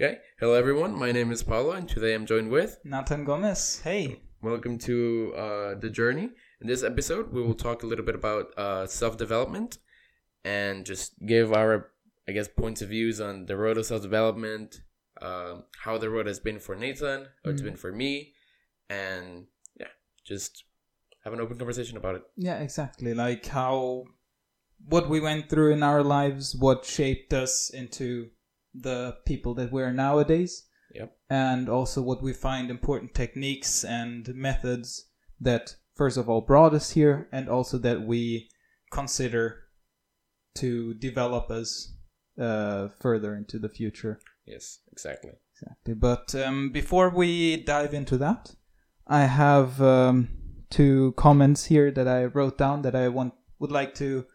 Okay. Hello, everyone. My name is Paulo, and today I'm joined with. Nathan Gomez. Hey. Welcome to uh, the journey. In this episode, we will talk a little bit about uh, self development and just give our, I guess, points of views on the road of self development, uh, how the road has been for Nathan, how it's been for me, and yeah, just have an open conversation about it. Yeah, exactly. Like how what we went through in our lives, what shaped us into the people that we're nowadays. Yep. And also what we find important techniques and methods that first of all brought us here and also that we consider to develop us uh, further into the future. Yes, exactly. Exactly. But um, before we dive into that, I have um, two comments here that I wrote down that I want would like to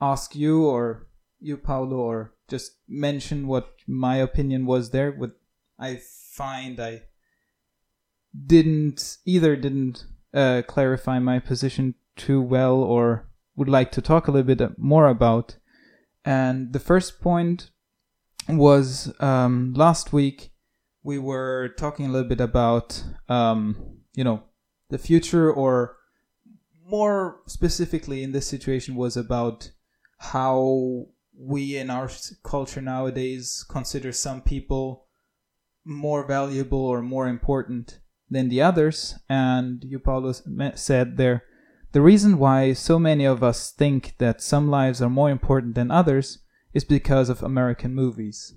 ask you or you, Paulo, or just mention what my opinion was there. What I find I didn't either didn't uh, clarify my position too well or would like to talk a little bit more about. And the first point was um, last week we were talking a little bit about um, you know the future or more specifically in this situation was about how we in our culture nowadays consider some people more valuable or more important than the others and you paulo said there the reason why so many of us think that some lives are more important than others is because of american movies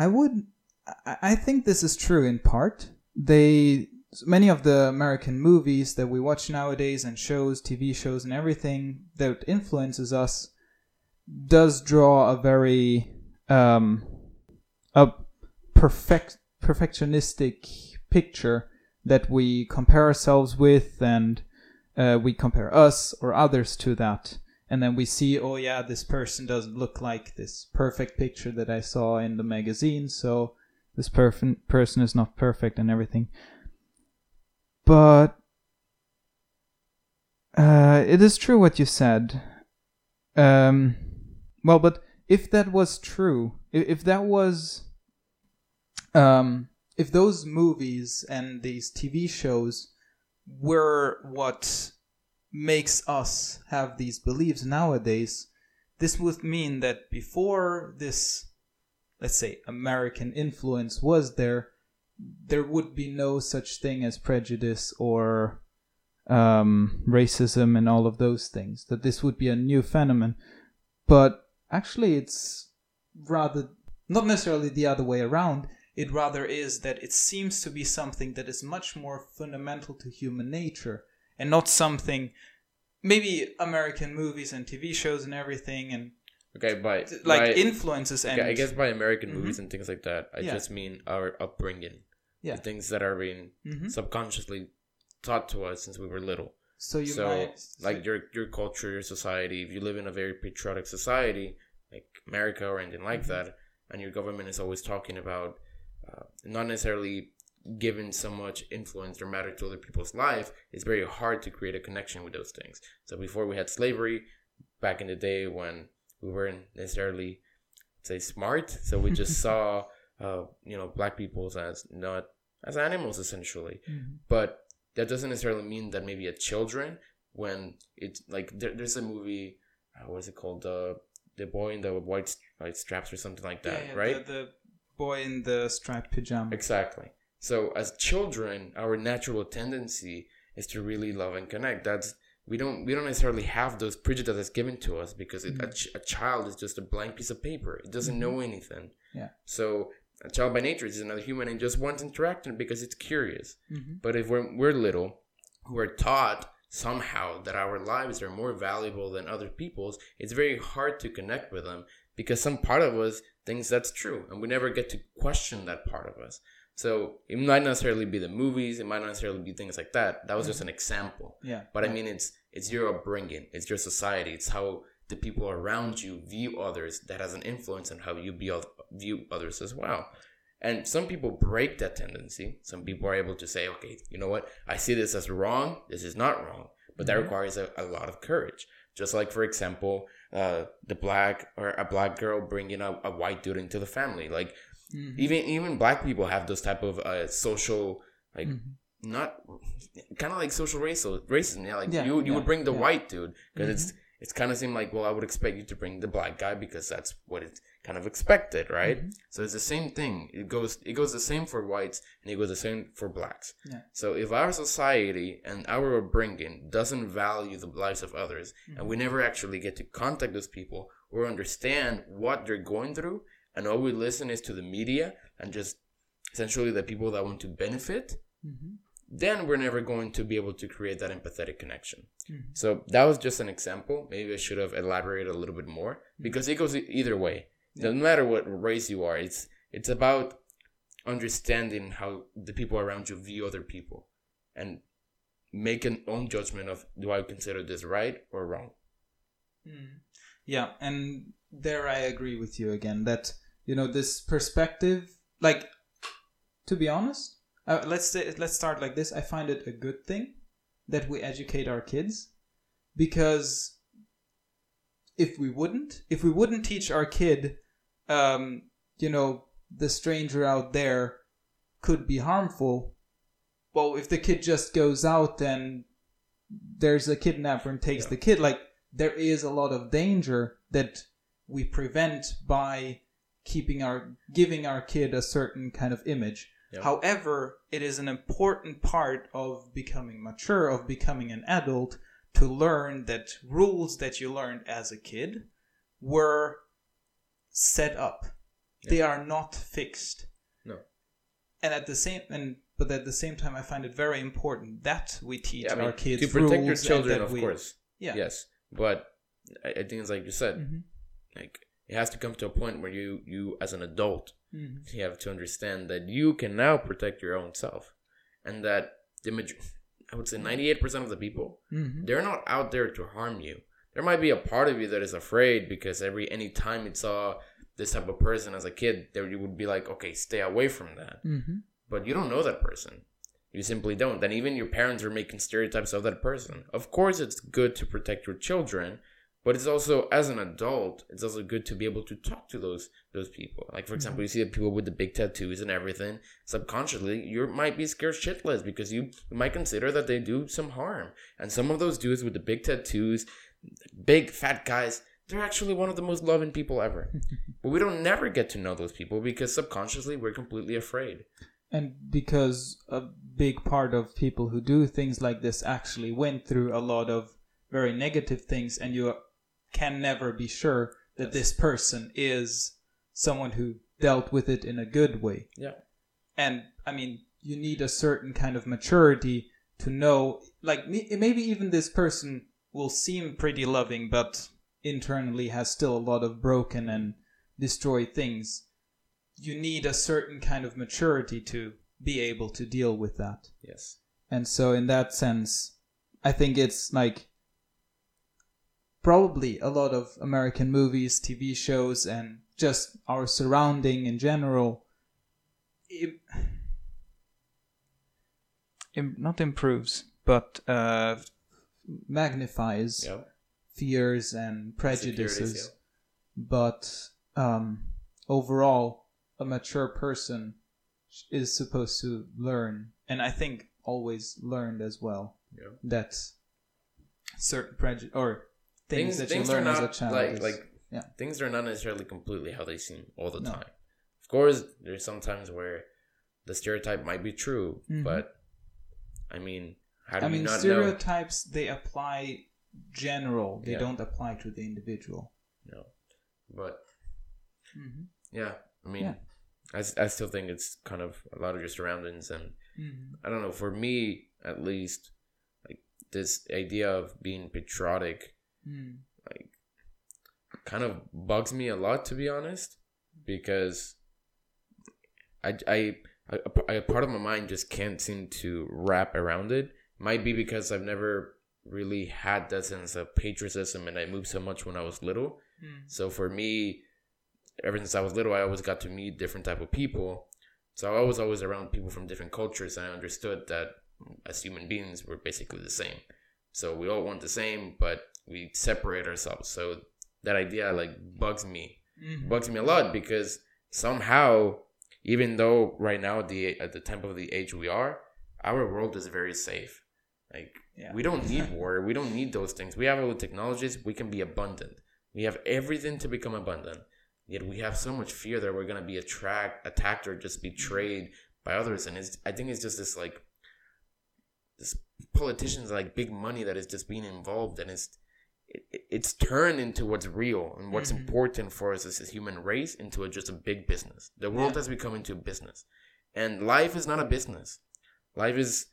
I would. I- think this is true in part. They many of the American movies that we watch nowadays and shows, TV shows, and everything that influences us does draw a very um, a perfect perfectionistic picture that we compare ourselves with, and uh, we compare us or others to that. And then we see oh yeah this person doesn't look like this perfect picture that i saw in the magazine so this perf- person is not perfect and everything. But uh, it is true what you said. Um, well but if that was true if, if that was um, if those movies and these tv shows were what makes us have these beliefs nowadays, this would mean that before this, let's say, American influence was there, there would be no such thing as prejudice or um, racism and all of those things. That this would be a new phenomenon. But actually, it's rather not necessarily the other way around. It rather is that it seems to be something that is much more fundamental to human nature and not something maybe American movies and TV shows and everything and Okay, by like by, influences and okay, I guess by American Mhm. movies and things like that, I Yeah. just mean our upbringing. Yeah. The things that are being Mhm. subconsciously taught to us since we were little. So you so, might like your your culture, your society, if you live in a very patriotic society, like America or anything like Mhm. that, and your government is always talking about uh, not necessarily giving so much influence or matter to other people's life, it's very hard to create a connection with those things. So before we had slavery, back in the day when we weren't necessarily say smart, so we just saw uh, you know black people as not as animals essentially Mhm. but that doesn't necessarily mean that maybe a children when it's like there, there's a movie uh, what is it called the the boy in the white, white straps or something like that Yeah, yeah, right the, the boy in the striped pajama exactly so as children our natural tendency is to really love and connect that's we don't we don't necessarily have those prejudices given to us because it, a, Mhm. ch- a child is just a blank piece of paper it doesn't Mhm. know anything Yeah. so a child by nature is another human and just wants interaction because it's curious Mhm. But if we're, we're little, we're taught somehow that our lives are more valuable than other people's, it's very hard to connect with them because some part of us thinks that's true and we never get to question that part of us. So it might not necessarily be the movies, it might not necessarily be things like that. That was just an example. yeah But I mean, it's it's your upbringing, it's your society, it's how the people around you view others that has an influence on how you view view others as well. And some people break that tendency. Some people are able to say, okay, you know what? I see this as wrong. This is not wrong. But that Mhm. requires a, a lot of courage. Just like, for example, uh, the black or a black girl bringing a, a white dude into the family. Like, Mhm. Even even black people have those type of uh, social like Mhm. not kind of like social racial racism. Yeah, like Yeah, you you yeah, would bring the yeah. white dude because Mhm. it's it's kind of seemed like well I would expect you to bring the black guy because that's what it's kind of expected, right? Mhm. So it's the same thing. It goes it goes the same for whites and it goes the same for blacks. Yeah. So if our society and our upbringing doesn't value the lives of others, and we never actually get to contact those people or understand what they're going through, and all we listen is to the media and just essentially the people that want to benefit, Mhm. Then we're never going to be able to create that empathetic connection. Mhm. So that was just an example. Maybe I should have elaborated a little bit more because it goes either way. No matter what race you are, it's it's about understanding how the people around you view other people and make an own judgment of do I consider this right or wrong. Mm. Yeah, and there I agree with you again that you know this perspective, like to be honest, uh, let's say, let's start like this. I find it a good thing that we educate our kids because if we wouldn't, if we wouldn't teach our kid, um, you know, the stranger out there could be harmful. Well, if the kid just goes out and there's a kidnapper and takes Yeah. the kid, like there is a lot of danger that we prevent by keeping our giving our kid a certain kind of image. Yeah. However, it is an important part of becoming mature, of becoming an adult, to learn that rules that you learned as a kid were set up. They are not fixed. No. And at the same and but at the same time I find it very important that we teach Yeah, I mean, our kids to protect your children, of we- course. Yeah. Yes, but I, I think it's like you said, Mhm. like it has to come to a point where you you as an adult Mhm. you have to understand that you can now protect your own self, and that the major, I would say ninety eight percent of the people Mhm. they're not out there to harm you. There might be a part of you that is afraid because every any time it saw this type of person as a kid, there you would be like, okay, stay away from that. Mhm. But you don't know that person. You simply don't. And even your parents are making stereotypes of that person. Of course, it's good to protect your children, but it's also as an adult, it's also good to be able to talk to those those people. Like for example, mm-hmm. you see the people with the big tattoos and everything. Subconsciously, you might be scared shitless because you might consider that they do some harm. And some of those dudes with the big tattoos, big fat guys, they're actually one of the most loving people ever. but we don't never get to know those people because subconsciously we're completely afraid. And because a big part of people who do things like this actually went through a lot of very negative things, and you can never be sure that Yes. this person is someone who dealt with it in a good way. Yeah. And I mean, you need a certain kind of maturity to know, like, maybe even this person will seem pretty loving, but internally has still a lot of broken and destroyed things you need a certain kind of maturity to be able to deal with that. Yes. And so, in that sense, I think it's like probably a lot of American movies, TV shows, and just our surrounding in general. Im- im- not improves, but uh, magnifies Yeah. fears and prejudices but um, overall, a mature person is supposed to learn, and I think always learned as well. Yeah. That certain prejudice or things, that you are learn as not a child. like is- like yeah. things are not necessarily completely how they seem all the No. time. Of course, there's sometimes where the stereotype might be true, Mhm. but I mean, how do I you mean, not know? stereotypes they apply general; they Yeah. don't apply to the individual. No, but Mm-hmm. yeah, I mean, Yeah. I, I still think it's kind of a lot of your surroundings, and Mm-hmm. I don't know. For me, at least, like this idea of being patriotic Mm. like kind of bugs me a lot to be honest because I, I, I, a part of my mind just can't seem to wrap around it might be because i've never really had that sense of patriotism and i moved so much when i was little Mm. so for me ever since i was little i always got to meet different type of people so i was always around people from different cultures and i understood that as human beings we're basically the same so we all want the same but we separate ourselves so that idea like bugs me Mhm. bugs me a lot because somehow even though right now at the at the tempo of the age we are, our world is very safe. Like Yeah. we don't need war. We don't need those things. We have all the technologies. We can be abundant. We have everything to become abundant. Yet we have so much fear that we're gonna be attract attacked or just betrayed by others. And it's I think it's just this like this politicians like big money that is just being involved and it's it, it- it's turned into what's real and what's Mhm. important for us as a human race into a, just a big business. The world Yeah. has become into a business, and life is not a business. Life is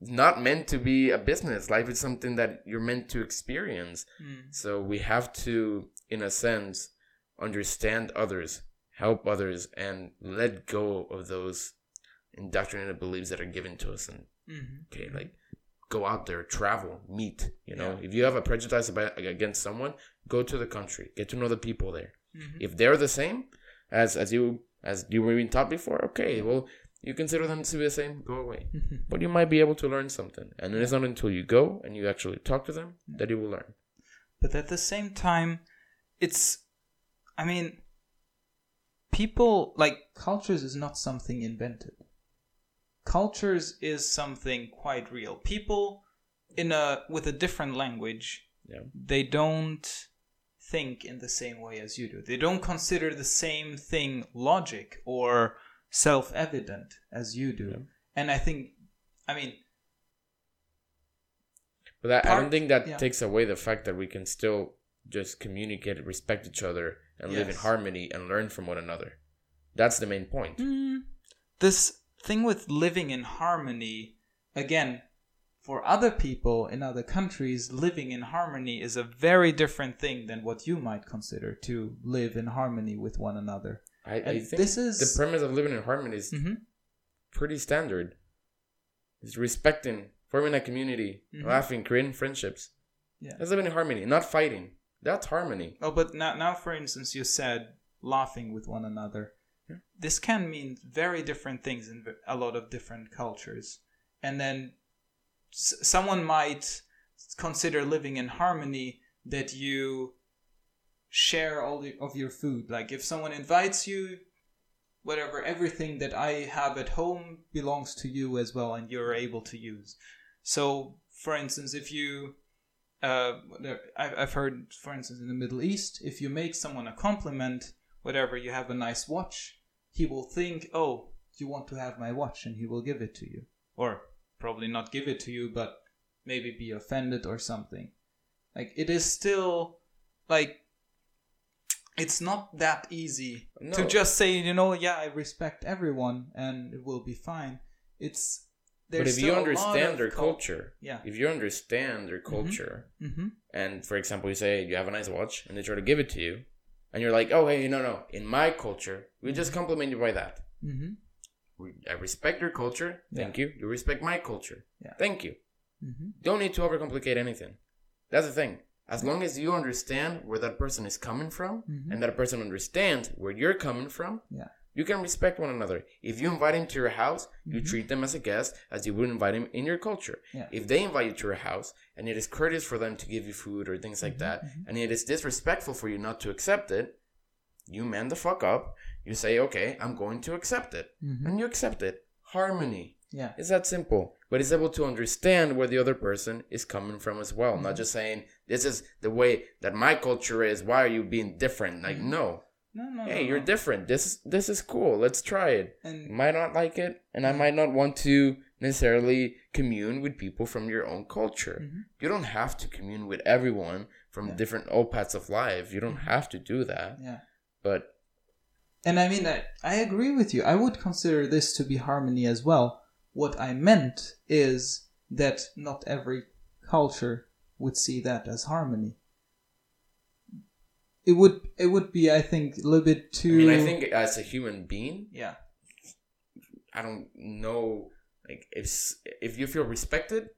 not meant to be a business. Life is something that you're meant to experience. Mm. So we have to, in a sense, understand others, help others, and let go of those indoctrinated beliefs that are given to us. And Mhm. okay, like go out there, travel, meet. You know, Yeah. if you have a prejudice about, against someone, go to the country, get to know the people there. Mhm. If they're the same as as you as you were being taught before, okay, well you consider them to be the same, go away. Mhm. But you might be able to learn something, and it's not until you go and you actually talk to them that you will learn. but at the same time it's i mean people like cultures is not something invented cultures is something quite real people in a with a different language Yeah. they don't think in the same way as you do they don't consider the same thing logic or self-evident as you do Yeah. and i think i mean But that, I don't think that yeah. takes away the fact that we can still just communicate, respect each other, and live in harmony and learn from one another. That's the main point. Mm, this thing with living in harmony, again, for other people in other countries, living in harmony is a very different thing than what you might consider to live in harmony with one another. I, I think this is- the premise of living in harmony is hmm pretty standard. It's respecting, forming a community, Mhm. laughing, creating friendships. Yeah. That's living in harmony, not fighting. That's harmony. Oh, but now, now, for instance, you said laughing with one another. This can mean very different things in a lot of different cultures. And then s- someone might consider living in harmony that you share all the, of your food. Like if someone invites you, whatever, everything that I have at home belongs to you as well, and you're able to use. So, for instance, if you uh, I've heard, for instance, in the Middle East, if you make someone a compliment, whatever, you have a nice watch, he will think, oh, you want to have my watch, and he will give it to you. Or probably not give it to you, but maybe be offended or something. Like, it is still, like, it's not that easy to just say, you know, yeah, I respect everyone and it will be fine. It's, But there's if you still a lot understand of their cul- culture, Yeah. if you understand their culture, Mm-hmm. and for example, you say you have a nice watch, and they try to give it to you, and you're like, oh, hey, no, no, in my culture, we just compliment you by that. Mm-hmm. We- I respect your culture. Thank you. You respect my culture. Yeah. Thank you. Mm-hmm. Don't need to overcomplicate anything. That's the thing. As long as you understand where that person is coming from, Mhm. and that person understands where you're coming from, Yeah. You can respect one another. If you invite him to your house, you Mhm. treat them as a guest as you would invite him in your culture. Yeah. If they invite you to your house and it is courteous for them to give you food or things like Mhm, that, mhm. and it is disrespectful for you not to accept it, you man the fuck up. You say, okay, I'm going to accept it. Mhm. And you accept it. Harmony. Yeah. It's that simple. But it's able to understand where the other person is coming from as well. Mm-hmm. Not just saying, this is the way that my culture is. Why are you being different? Like, Mhm. no. No, no. Hey, no, you're no. different. This this is cool. Let's try it. And might not like it, and I might not want to necessarily commune with people from your own culture. Mhm. You don't have to commune with everyone from Yeah. different all paths of life. You don't Mhm. have to do that. yeah. But And I mean, I, I agree with you. I would consider this to be harmony as well. What I meant is that not every culture would see that as harmony. It would it would be, I think, a little bit too. I mean, I think as a human being, yeah, I don't know like if if you feel respected,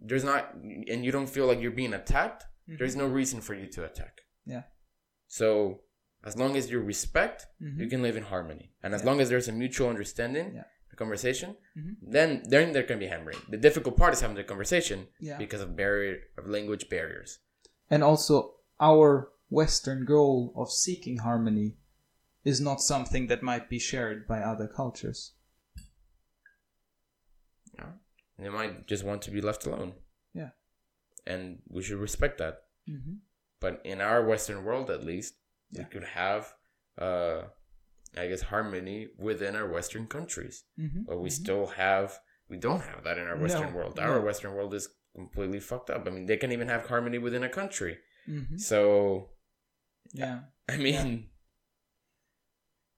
there's not, and you don't feel like you're being attacked. There's no reason for you to attack. Mm-hmm. Yeah. So as long as you respect, Mhm. you can live in harmony, and as Yeah. long as there's a mutual understanding, Yeah. a conversation, Mhm. then then there can be hammering. The difficult part is having the conversation yeah. because of barrier of language barriers. and also our Western goal of seeking harmony is not something that might be shared by other cultures. Yeah. They might just want to be left alone. Yeah. And we should respect that. Mm-hmm. But in our Western world, at least, Yeah. we could have, uh, I guess, harmony within our Western countries. Mm-hmm. But we still have, we don't have that in our Western No, world. Our no. Western world is completely fucked up. I mean, they can even have harmony within a country. Mm-hmm. So, Yeah. I mean,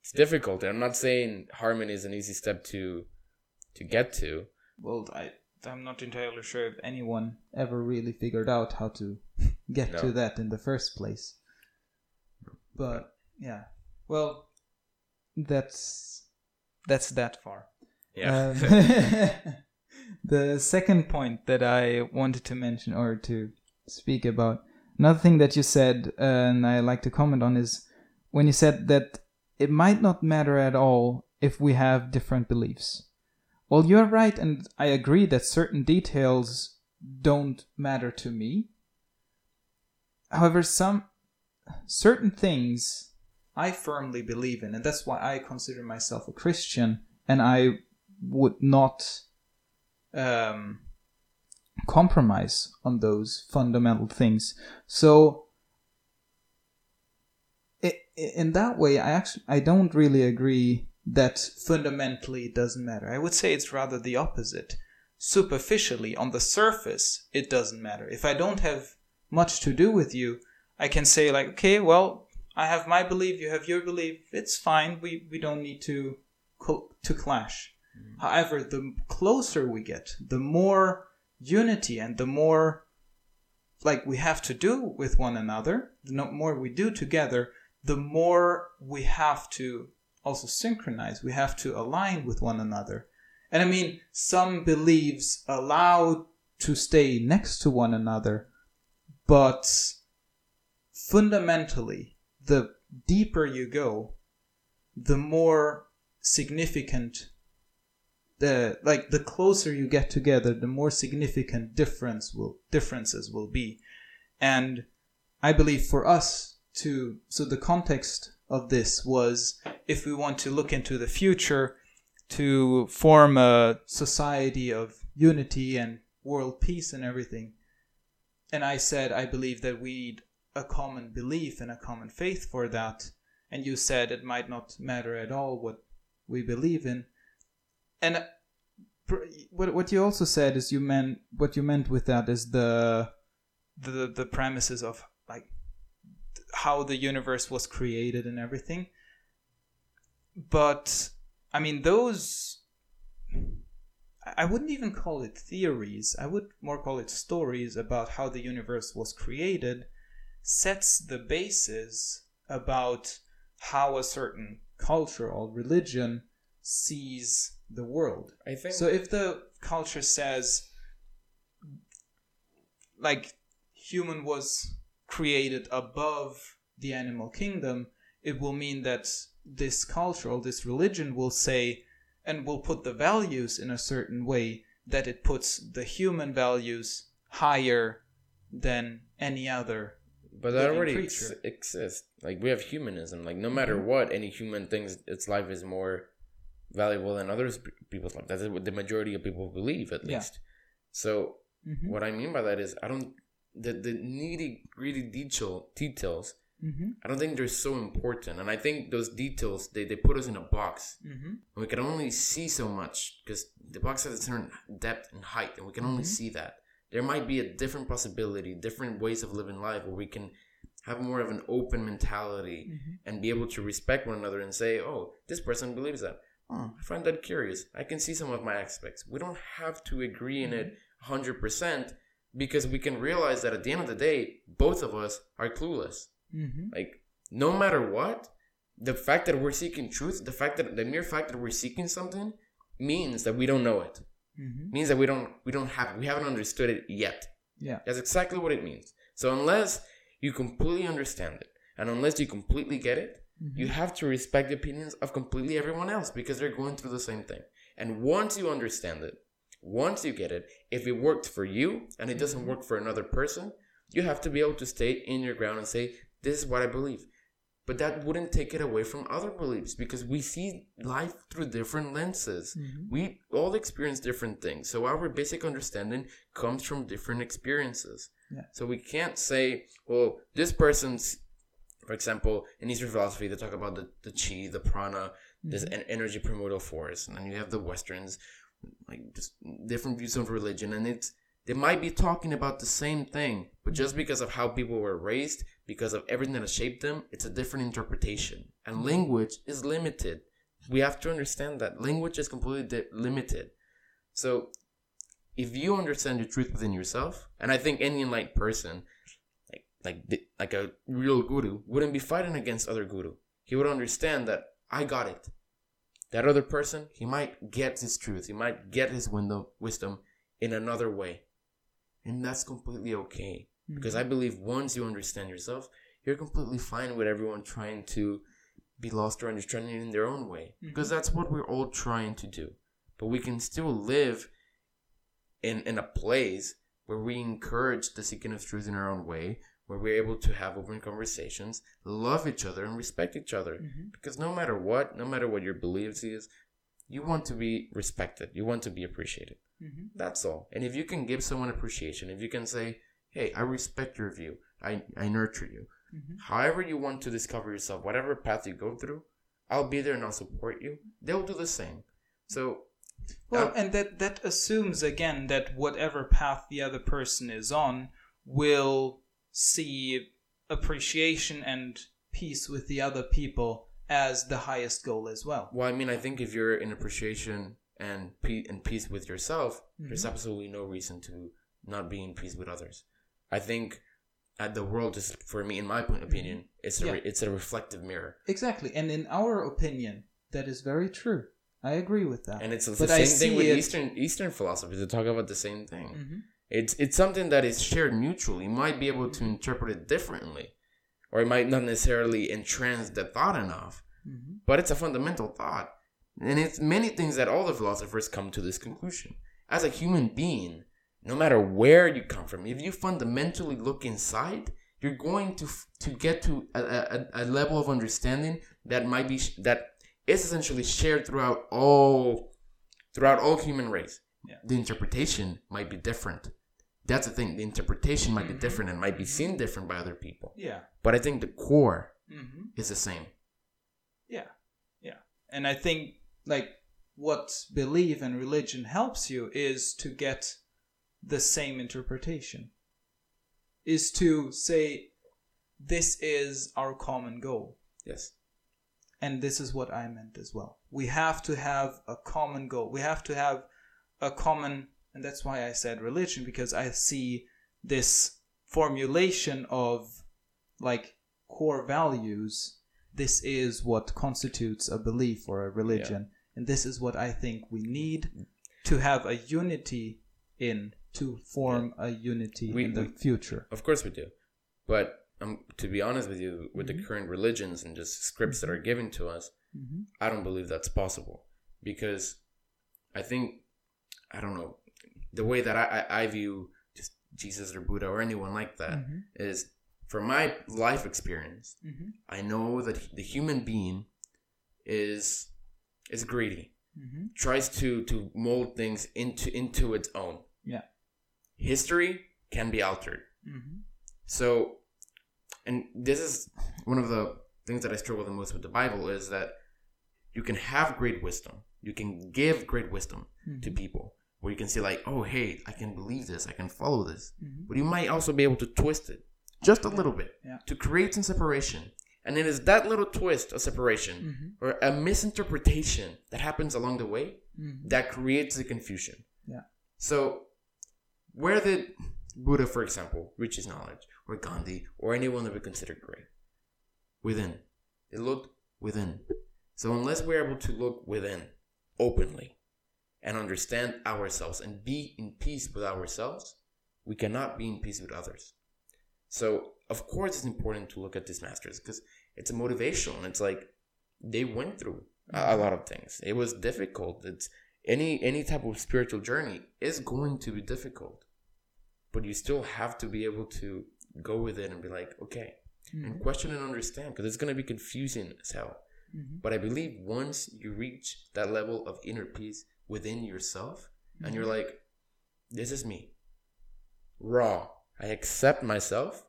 it's difficult. I'm not saying harmony is an easy step to to get to. Well, I I'm not entirely sure if anyone ever really figured out how to get to that in the first place. But yeah, well, that's that's that far. Yeah. Um, the second point that I wanted to mention or to speak about, another thing that you said, uh, and I like to comment on, is when you said that it might not matter at all if we have different beliefs. Well, you're right, and I agree that certain details don't matter to me. However, some certain things I firmly believe in, and that's why I consider myself a Christian, and I would not um, compromise on those fundamental things. So, in that way, I actually I don't really agree that fundamentally it doesn't matter. I would say it's rather the opposite. Superficially, on the surface, it doesn't matter. If I don't have much to do with you, I can say like, okay, well, I have my belief, you have your belief. It's fine. We we don't need to to clash. Mm-hmm. However, the closer we get, the more unity and the more like we have to do with one another, the more we do together, the more we have to also synchronize. We have to align with one another. And I mean, some beliefs allow to stay next to one another, but fundamentally, the deeper you go, the more significant the like the closer you get together, the more significant difference will differences will be. And I believe for us to so the context of this was if we want to look into the future to form a society of unity and world peace and everything. And I said I believe that we need a common belief and a common faith for that. And you said it might not matter at all what we believe in. And uh, what what you also said is you meant what you meant with that is the the the premises of like how the universe was created and everything. But I mean those I- I wouldn't even call it theories. I would more call it stories about how the universe was created sets the basis about how a certain culture or religion sees the world. I think So if the culture says like human was created above the animal kingdom, it will mean that this culture or this religion will say and will put the values in a certain way that it puts the human values higher than any other. But that already ex- exists. Like we have humanism. Like no matter Mhm. what, any human thinks its life is more valuable than others pe- people's life. That's what the majority of people believe, at Yeah. least. So Mm-hmm. what I mean by that is, I don't the the needy greedy detail details. Mm-hmm. I don't think they're so important, and I think those details they, they put us in a box, Mm-hmm. and we can only see so much because the box has a certain depth and height, and we can only Mhm. see that. There might be a different possibility, different ways of living life, where we can have more of an open mentality Mm-hmm. and be able to respect one another and say, "Oh, this person believes that. I find that curious. I can see some of my aspects. We don't have to agree in it hundred percent because we can realize that at the end of the day, both of us are clueless. Mm-hmm. Like no matter what, the fact that we're seeking truth, the fact that the mere fact that we're seeking something means that we don't know it. Mm-hmm. means that we don't we don't have it. we haven't understood it yet. Yeah. That's exactly what it means. So unless you completely understand it and unless you completely get it, Mm-hmm. you have to respect the opinions of completely everyone else because they're going through the same thing. And once you understand it, once you get it, if it worked for you and it doesn't work for another person, you have to be able to stay in your ground and say, This is what I believe. but that wouldn't take it away from other beliefs because we see life through different lenses. Mhm. We all experience different things. So our basic understanding comes from different experiences. Yeah. So we can't say, well, this person's, for example, in Eastern philosophy, they talk about the, the chi, the prana, this Mm-hmm. en- energy primordial force. And then you have the Westerns, like just different views of religion. And it's, they might be talking about the same thing, but just because of how people were raised, because of everything that has shaped them, it's a different interpretation. And language is limited. We have to understand that language is completely di- limited. So, if you understand the truth within yourself, and I think any enlightened person, like like a real guru, wouldn't be fighting against other guru. He would understand that I got it. That other person, he might get his truth, he might get his window wisdom in another way, and that's completely okay. Mm-hmm. Because I believe once you understand yourself, you're completely fine with everyone trying to be lost or understanding in their own way. Mm-hmm. Because that's what we're all trying to do. But we can still live in in a place where we encourage the seeking of truth in our own way, where we're able to have open conversations, love each other, and respect each other. Mhm. Because no matter what, no matter what your beliefs is, you want to be respected. You want to be appreciated. Mhm. That's all. And if you can give someone appreciation, if you can say, "Hey, I respect your view. I I nurture you." Mhm. However you want to discover yourself, whatever path you go through, I'll be there and I'll support you. They'll do the same. So, Well, uh, and that that assumes again that whatever path the other person is on will see appreciation and peace with the other people as the highest goal as well. well, I mean, I think if you're in appreciation and pe- and peace with yourself, there's Mhm. absolutely no reason to not be in peace with others. I think at the world is for me, in my point opinion, it's a Yeah. re- it's a reflective mirror, Exactly, and in our opinion, that is very true. I agree with that. and it's the But I same thing with it- Eastern Eastern philosophy. They talk about the same thing. Mhm. It's it's something that is shared mutually. You might be able to interpret it differently, or it might not necessarily entrance the thought enough. Mhm. But it's a fundamental thought, and it's many things that all the philosophers come to this conclusion. As a human being, no matter where you come from, if you fundamentally look inside, you're going to f- to get to a, a, a level of understanding that might be sh- that is essentially shared throughout all throughout all human race. Yeah. The interpretation might be different. That's the thing. The interpretation might be Mhm. different and might be seen different by other people. Yeah. But I think the core hmm is the same. Yeah, yeah. And I think like what belief and religion helps you is to get the same interpretation. Is to say this is our common goal Yes. and this is what I meant as well. We have to have a common goal. We have to have a common and that's why I said religion because I see this formulation of like core values this is what constitutes a belief or a religion and this is what i think we need to have a unity in to form a unity We- in the we- future Of course we do. But um, to be honest with you, with Mhm. the current religions and just scripts that are given to us, Mhm. I don't believe that's possible. Because I think, I don't know, the way that I, I, I view just Jesus or Buddha or anyone like that is, Mhm. from my life experience, Mhm. I know that the human being is is greedy, Mhm. tries to to mold things into into its own. Yeah. History can be altered. Mhm. So, and this is one of the things that I struggle the most with the Bible is that you can have great wisdom. You can give great wisdom to Mhm. people where you can say like, oh, hey, I can believe this. I can follow this. Mhm. But you might also be able to twist it just a little bit Yeah. to create some separation. And it is that little twist of separation Mhm. or a misinterpretation that happens along the way Mhm. that creates the confusion. Yeah. So, where did Buddha, for example, reach his knowledge, or Gandhi, or anyone that we consider great? Within. They looked within. So, unless we're able to look within openly and understand ourselves and be in peace with ourselves, we cannot be in peace with others. So, of course, it's important to look at these masters because it's a motivation. And it's like they went through a a mm-hmm. lot of things. It was difficult. It's any any type of spiritual journey is going to be difficult, but you still have to be able to go with it and be like, okay, and mm-hmm. question and understand because it's going to be confusing as hell. Mm-hmm. But I believe once you reach that level of inner peace within yourself and you're mm-hmm. like, this is me, raw, I accept myself,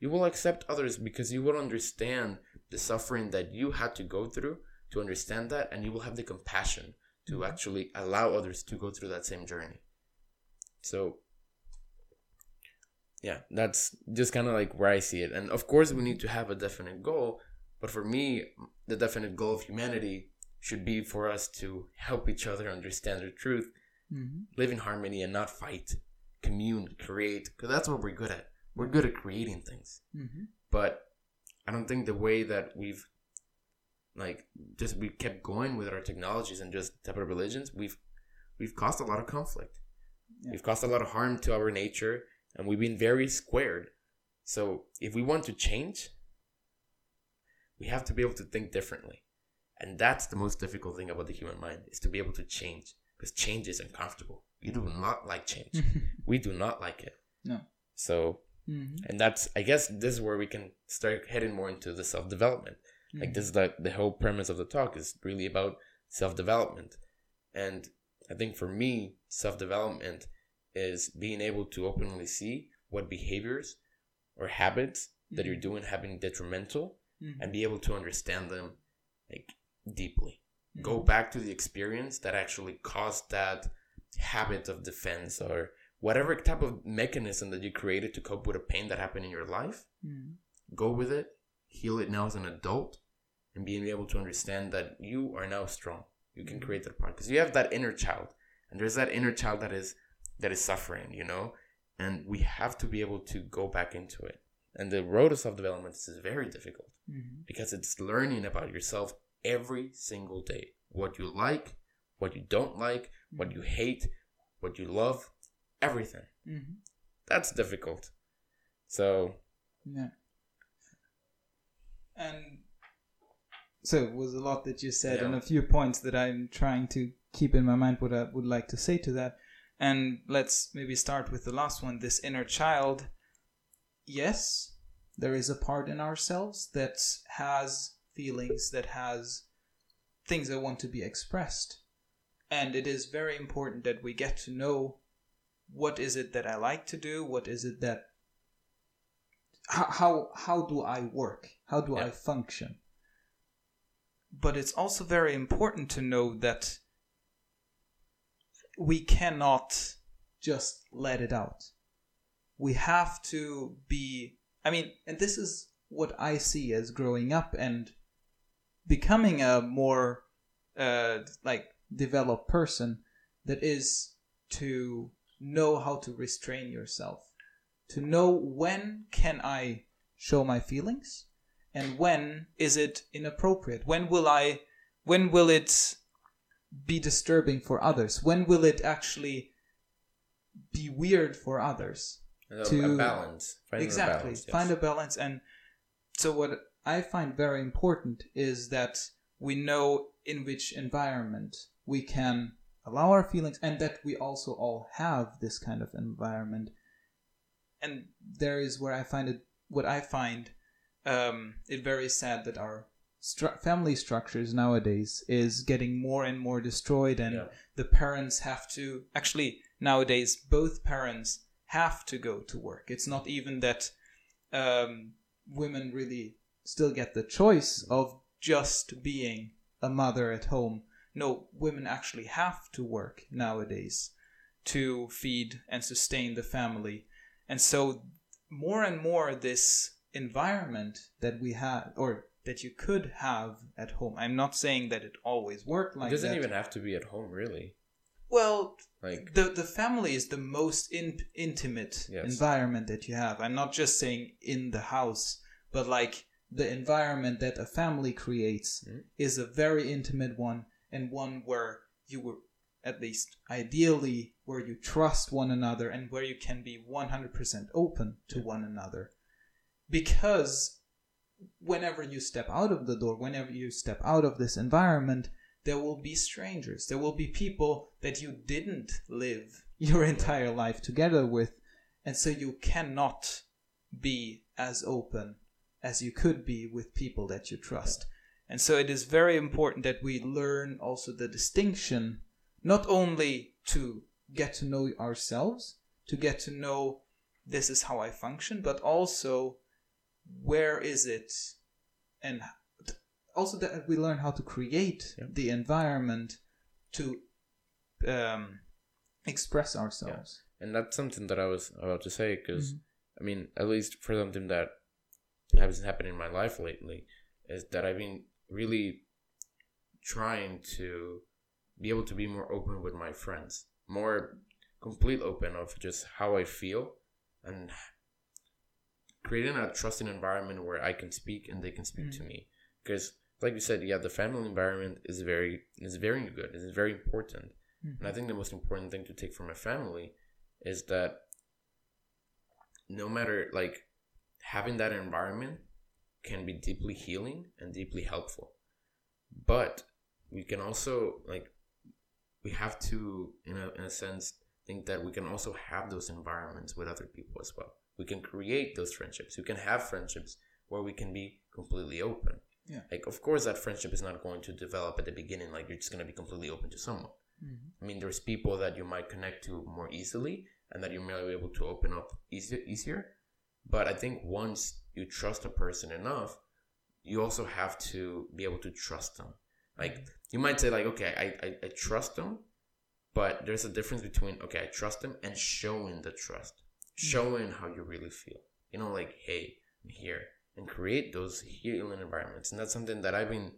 you will accept others because you will understand the suffering that you had to go through to understand that and you will have the compassion to mm-hmm. actually allow others to go through that same journey. So, yeah, that's just kind of like where I see it. And of course, we need to have a definite goal. But for me, the definite goal of humanity should be for us to help each other understand the truth, mm-hmm. live in harmony, and not fight, commune, create. Because that's what we're good at. We're good at creating things. Mm-hmm. But I don't think the way that we've like just we kept going with our technologies and just separate religions, we've we've caused a lot of conflict. Yeah. We've caused a lot of harm to our nature, and we've been very squared. So if we want to change, we have to be able to think differently, and that's the most difficult thing about the human mind is to be able to change because change is uncomfortable. You do not like change. we do not like it. No. So Mhm. and that's i guess this is where we can start heading more into the self-development like this is the, the whole premise of the talk is really about self-development and i think for me self-development is being able to openly see what behaviors or habits that you're doing have been detrimental Mhm. and be able to understand them like deeply. Go back to the experience that actually caused that habit of defense or whatever type of mechanism that you created to cope with a pain that happened in your life Mhm. go with it heal it now as an adult and being able to understand that you are now strong. You can create that part because you have that inner child and there's that inner child that is that is suffering you know? And we have to be able to go back into it. And the road of self-development is very difficult Mhm. because it's learning about yourself every single day what you like what you don't like what you hate what you love everything Mhm. that's difficult so Yeah. And so it was a lot that you said, and a few points that I'm trying to keep in my mind what I would like to say to that. And let's maybe start with the last one this inner child. Yes, there is a part in ourselves that has feelings, that has things that want to be expressed. And it is very important that we get to know what is it that I like to do, what is it that how how, how do I work? How do I function? But it's also very important to know that we cannot just let it out. We have to be I mean, and this is what I see as growing up and becoming a more uh, like developed person that is to know how to restrain yourself to know when can i show my feelings and when is it inappropriate? When will i when will it be disturbing for others? When will it actually be weird for others a, To- a balance finding exactly. a balance, yes. find a balance and so what i find very important is that we know in which environment we can allow our feelings and that we also all have this kind of environment and there is where i find it what i find um, it very sad that our stru- family structures nowadays is getting more and more destroyed and Yeah. the parents have to actually nowadays both parents have to go to work it's not even that um, women really still get the choice of just being a mother at home no women actually have to work nowadays to feed and sustain the family and so more and more this environment that we have or that you could have at home i'm not saying that it always worked like it doesn't that even have to be at home really well like the the family is the most in, intimate Yes. environment that you have. I'm not just saying in the house, but like the environment that a family creates Mhm. is a very intimate one and one where you were at least ideally where you trust one another and where you can be 100% open to one another because whenever you step out of the door whenever you step out of this environment there will be strangers. There will be people that you didn't live your entire life together with. And so you cannot be as open as you could be with people that you trust. And so it is very important that we learn also the distinction, not only to get to know ourselves, to get to know this is how I function, but also where is it and also that we learn how to create Yeah. the environment to um, express ourselves. And that's something that I was about to say because, Mhm. I mean, at least for something that has happened in my life lately, is that I've been really trying to be able to be more open with my friends, more complete open of just how I feel and creating a trusting environment where I can speak and they can speak to Mhm. me. Because, like you said, yeah, the family environment is very is very good. It's very important. Mhm. And I think the most important thing to take from a family is that no matter like having that environment can be deeply healing and deeply helpful. But we can also like we have to in a in a sense think that we can also have those environments with other people as well. We can create those friendships. We can have friendships where we can be completely open. Yeah. Like of course that friendship is not going to develop at the beginning like you're just going to be completely open to someone. Mhm. I mean, there's people that you might connect to more easily and that you may be able to open up easier. easier. But I think once you trust a person enough, you also have to be able to trust them. Like, you might say, like, okay, I, I, I trust them, but there's a difference between, okay, I trust them and showing the trust, mm. showing how you really feel. You know, like, hey, I'm here, and create those healing environments. And that's something that I've been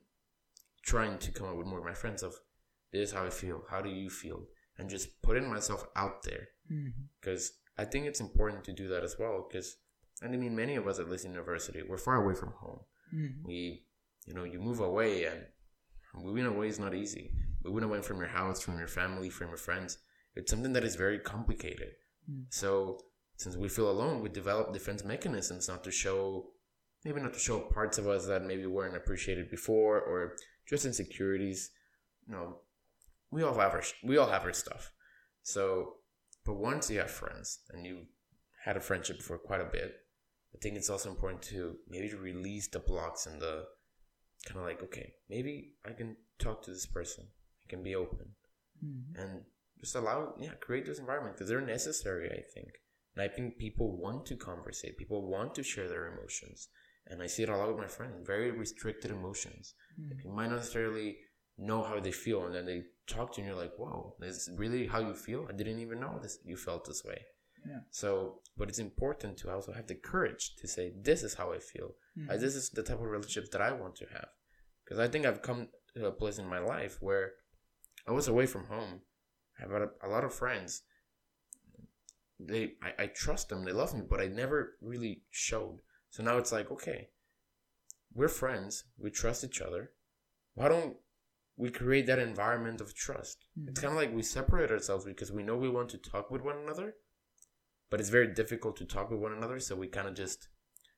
trying to come up with more with my friends of this is how I feel. How do you feel? And just putting myself out there mm-hmm. because I think it's important to do that as well. Because and I mean, many of us at least in university, we're far away from home. Mhm. We, you know, you move away, and moving away is not easy. Moving away from your house, from your family, from your friends, it's something that is very complicated. Mm. So since we feel alone, we develop defense mechanisms not to show, maybe not to show parts of us that maybe weren't appreciated before, or just insecurities. You know, we all have our we all have our stuff. So, but once you have friends and you had a friendship for quite a bit, I think it's also important to maybe to release the blocks and the kind of like, okay, maybe I can talk to this person. I can be open Mhm. and just allow, yeah, create this environment because they're necessary, I think. And I think people want to conversate. People want to share their emotions. And I see it a lot with my friends, very restricted emotions. Mhm. You might not necessarily know how they feel, and then they talk to you, and you're like, "Whoa, this is really how you feel? I didn't even know this. You felt this way." Yeah. So, but it's important to also have the courage to say, "This is how I feel. Mhm. Uh, this is the type of relationship that I want to have." Because I think I've come to a place in my life where I was away from home. I have a, a lot of friends. They, I, I trust them. They love me, but I never really showed. So now it's like, okay, we're friends. We trust each other. Why don't we create that environment of trust? It's Mhm. kind of like we separate ourselves because we know we want to talk with one another, but it's very difficult to talk with one another. So we kind of just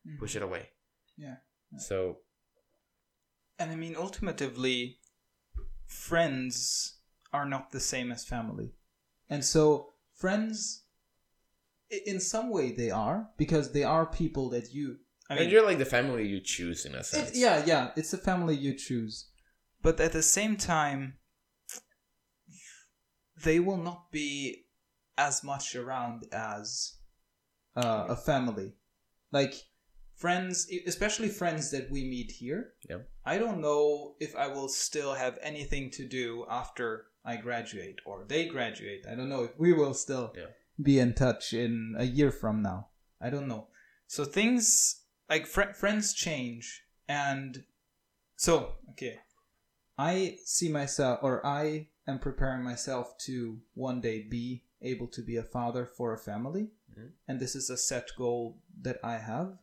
Mhm. push it away. Yeah. So And I mean, ultimately, friends are not the same as family. And so, friends, in some way, they are, because they are people that you. I and mean, you're like the family you choose in a sense. it, yeah, yeah, it's a family you choose. But at the same time, they will not be as much around as uh, a family. Like friends, especially friends that we meet here. Yeah. I don't know if I will still have anything to do after I graduate or they graduate. I don't know if we will still Yeah. be in touch in a year from now. I don't know. So things like fr- friends change and so okay i see myself or i am preparing myself to one day be able to be a father for a family Mhm. and this is a set goal that i have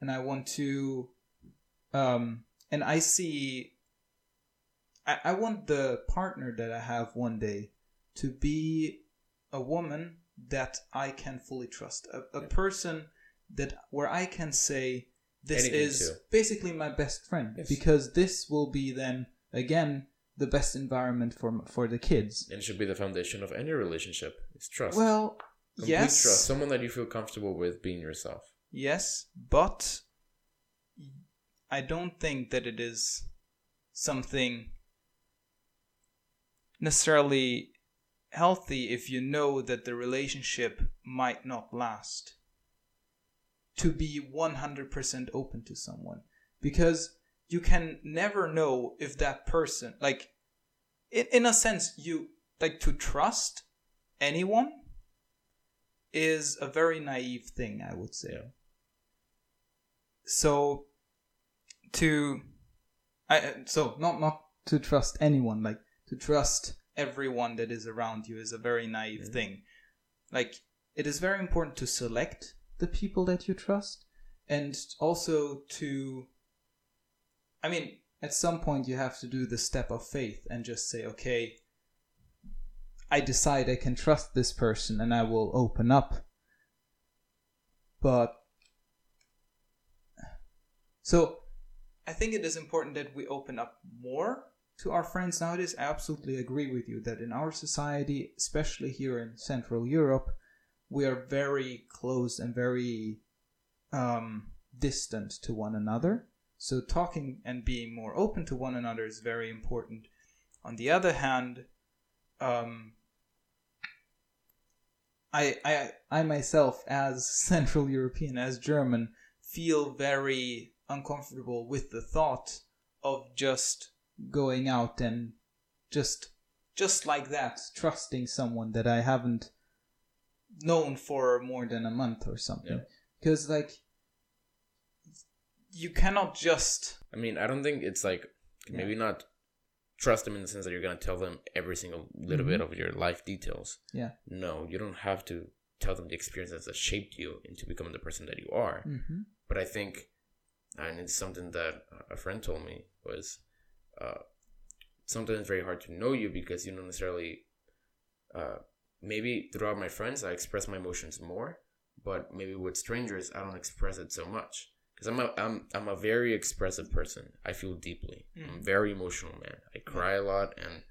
and i want to um and i see I, I want the partner that i have one day to be a woman that i can fully trust a, a Yeah. person that where i can say this Anything is basically my best friend Yes. because this will be then again the best environment for for the kids. And it should be the foundation of any relationship. It's trust. Well, Complete yes, trust. Someone that you feel comfortable with being yourself. yes, but I don't think that it is something necessarily healthy if you know that the relationship might not last to be 100% open to someone because you can never know if that person like in, in a sense you like to trust anyone is a very naive thing i would say Yeah. so to I, so not not to trust anyone like to trust everyone that is around you is a very naive Mhm. thing like it is very important to select the people that you trust and also to i mean at some point you have to do the step of faith and just say okay i decide i can trust this person and i will open up but so i think it is important that we open up more to our friends nowadays i absolutely agree with you that in our society especially here in central europe we are very close and very um, distant to one another. So talking and being more open to one another is very important. On the other hand, um, I, I, I myself, as Central European, as German, feel very uncomfortable with the thought of just going out and just just like that trusting someone that I haven't known for more than a month or something Yeah. because like you cannot just I mean, I don't think it's like maybe not trust them in the sense that you're gonna tell them every single little bit Mhm. of your life details. yeah No, you don't have to tell them the experiences that shaped you into becoming the person that you are. mm-hmm. But I think, and it's something that a friend told me was, uh, sometimes it's very hard to know you because you don't necessarily. Uh, maybe throughout my friends, I express my emotions more, but maybe with strangers, I don't express it so much. Because I'm a I'm I'm a very expressive person. I feel deeply. I'm a Mhm. very emotional man. I cry a lot, and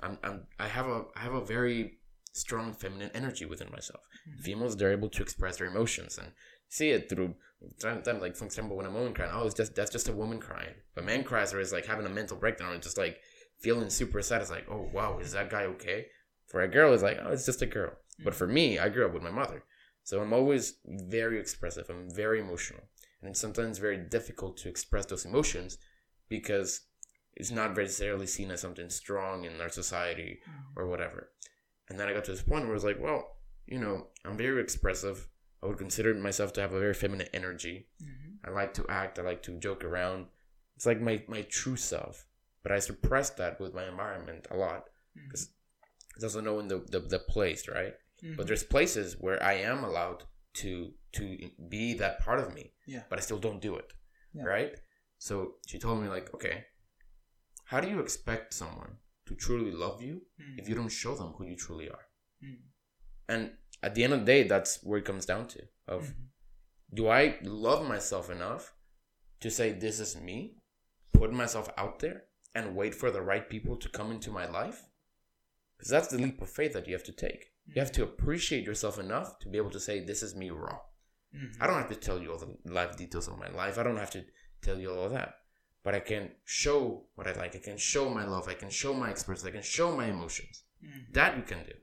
I'm I'm I have a I have a very strong feminine energy within myself. Females they're able to express their emotions and see it through time time like for example when a woman crying, oh it's just that's just a woman crying. But man cries or is like having a mental breakdown and just like feeling super sad. It's like, oh wow, is that guy okay? For a girl, it's like, oh, it's just a girl. But for me, I grew up with my mother. So I'm always very expressive. I'm very emotional. And it's sometimes very difficult to express those emotions because it's not necessarily seen as something strong in our society or whatever. And then I got to this point where I was like, well, you know, I'm very expressive. I would consider myself to have a very feminine energy. Mm-hmm. I like to act. I like to joke around. It's like my, my true self. But I suppress that with my environment a lot. Because it's also knowing the, the, the place, right? Mm-hmm. But there's places where I am allowed to to be that part of me, yeah but I still don't do it, Yeah. right? So she told me like, okay, how do you expect someone to truly love you Mm. if you don't show them who you truly are? Mm. And at the end of the day, that's where it comes down to: of Mhm. do I love myself enough to say this is me, put myself out there, and wait for the right people to come into my life? Because that's the leap of faith that you have to take. You have to appreciate yourself enough to be able to say, This is me raw. Mhm. I don't have to tell you all the life details of my life. I don't have to tell you all of that. But I can show what I like. I can show my love. I can show my expressions. I can show my emotions. Mhm. That you can do.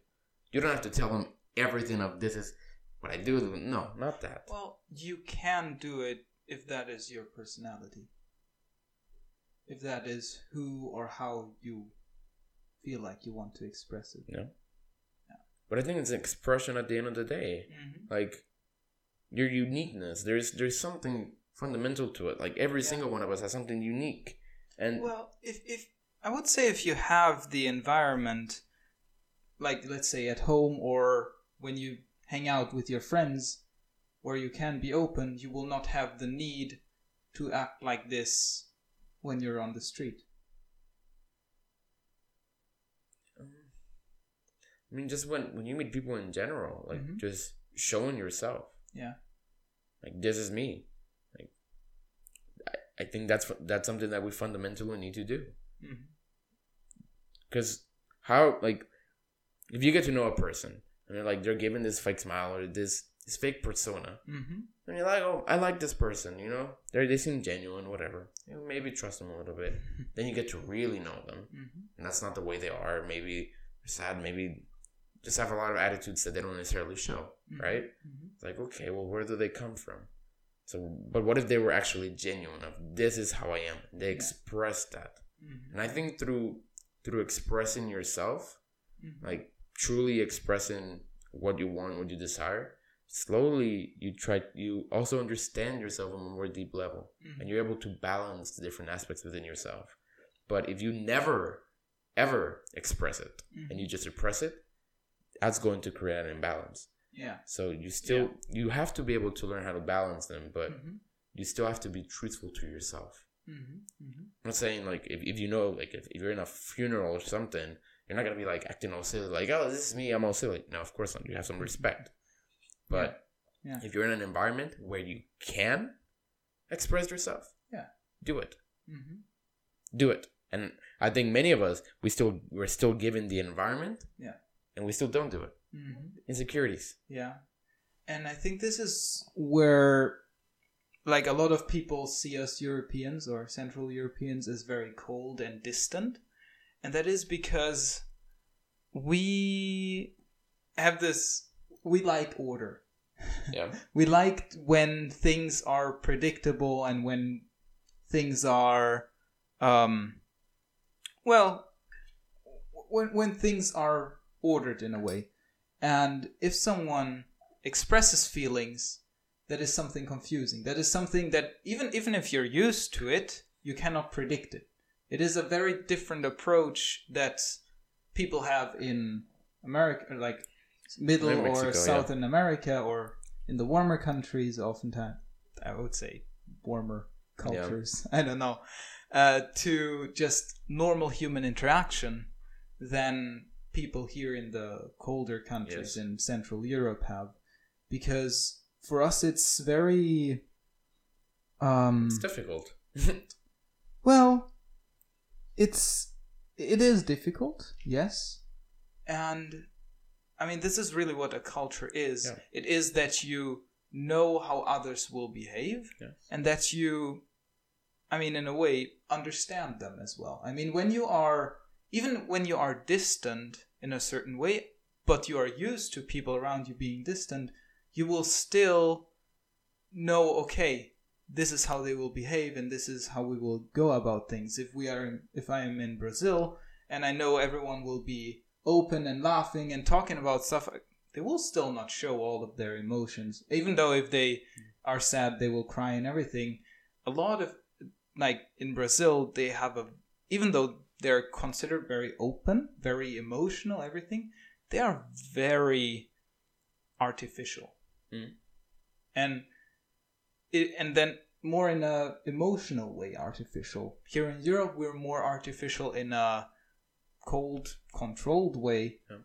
You don't have to tell them everything of this is what I do. No, not that. well you can do it if that is your personality if that is who or how you feel like you want to express it Yeah. But I think it's an expression at the end of the day. mm-hmm. Like your uniqueness. There's there's something fundamental to it. Like every Yeah. single one of us has something unique. And Well, if if I would say if you have the environment, like let's say at home or when you hang out with your friends, where you can be open, you will not have the need to act like this when you're on the street. I mean, just when when you meet people in general, like Mhm. just showing yourself, Yeah. like this is me. Like, I, I think that's that's something that we fundamentally need to do. Mm-hmm. Because how like if you get to know a person and they're like they're giving this fake smile or this this fake persona, Mm-hmm. and you're like, oh, I like this person, you know, they they seem genuine, whatever. You know, maybe trust them a little bit. then you get to really know them, Mhm. and that's not the way they are. Maybe they're sad. Maybe just have a lot of attitudes that they don't necessarily show, Mhm. right? Mhm. It's like, okay, well, where do they come from? So, but what if they were actually genuine? Of this is how I am. They Yeah. express that, Mhm. and I think through through expressing yourself, Mhm. like truly expressing what you want, what you desire, slowly you try you also understand yourself on a more deep level, Mhm. and you're able to balance the different aspects within yourself. But if you never ever express it and you just repress it, that's going to create an imbalance. Yeah. So you still you have to be able to learn how to balance them, but Mhm. you still have to be truthful to yourself. Mhm. Mhm. I'm not saying like if, if you know like if, if you're in a funeral or something, you're not gonna be like acting all silly, like oh this is me, I'm all silly. No, of course not. You have some respect. But Yeah. if you're in an environment where you can express yourself, Yeah. do it. Mhm. Do it. And I think many of us we still we're still given the environment, Yeah. And we still don't do it. Mhm. Insecurities. Yeah. And I think this is where like a lot of people see us Europeans or Central Europeans as very cold and distant. And that is because we have this we like order. Yeah. We like when things are predictable and when things are um well when when things are ordered in a way. And if someone expresses feelings, that is something confusing. That is something that even even if you're used to it, you cannot predict it. It is a very different approach that people have in America, like Middle In or Mexico, yeah. Southern America, or in the warmer countries. Oftentimes, I would say warmer Yeah. cultures. I don't know. Uh, to just normal human interaction than people here in the colder countries Yes. in Central Europe have, because for us it's very um It's difficult. well it's it is difficult yes and i mean this is really what a culture is Yeah. it is that you know how others will behave Yes. and that you i mean in a way understand them as well i mean when you are even when you are distant in a certain way but you are used to people around you being distant you will still know okay this is how they will behave and this is how we will go about things. If we are if i am in brazil and i know everyone will be open and laughing and talking about stuff they will still not show all of their emotions. Even though if they are sad they will cry and everything. A lot of like in brazil they have a even though they're considered very open very emotional everything they are very artificial Mm. and it, and then more in a emotional way artificial here in europe we're more artificial in a cold controlled way Yeah.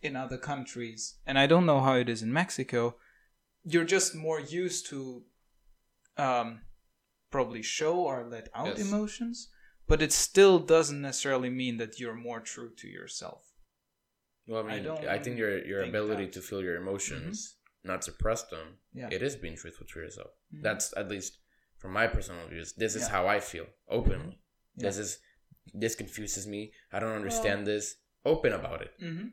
in other countries and i don't know how it is in mexico you're just more used to um probably show or let out Yes. emotions but it still doesn't necessarily mean that you're more true to yourself Well, I I mean, don't I, think your your think ability that. to feel your emotions, not suppress them, yeah it is being truthful to yourself. Mhm. That's at least from my personal views. This is Yeah. how I feel openly. Yeah. This is this confuses me. I don't understand this. Open about it. hmm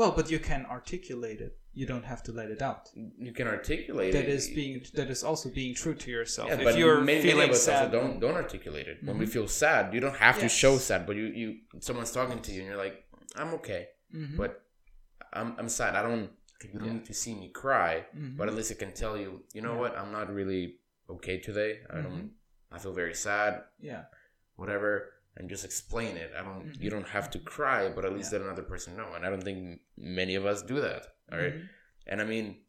well but you can articulate it you don't have to let it out You can articulate that it. is being that is also being true to yourself. Yeah, if but you're many, feeling many of us sad, don't don't articulate it. When we Mhm. feel sad, you don't have to show sad, but you you someone's talking to you and you're like, I'm okay, Mhm. but I'm I'm sad. I don't. You don't Yeah. need to see me cry, Mhm. but at least I can tell you. You know Yeah. what? I'm not really okay today. I don't. I feel very sad. yeah, Whatever, and just explain it. I don't. You Mhm. don't have to cry, but at least Yeah. let another person know. And I don't think many of us do that. All right? Mhm. And I mean,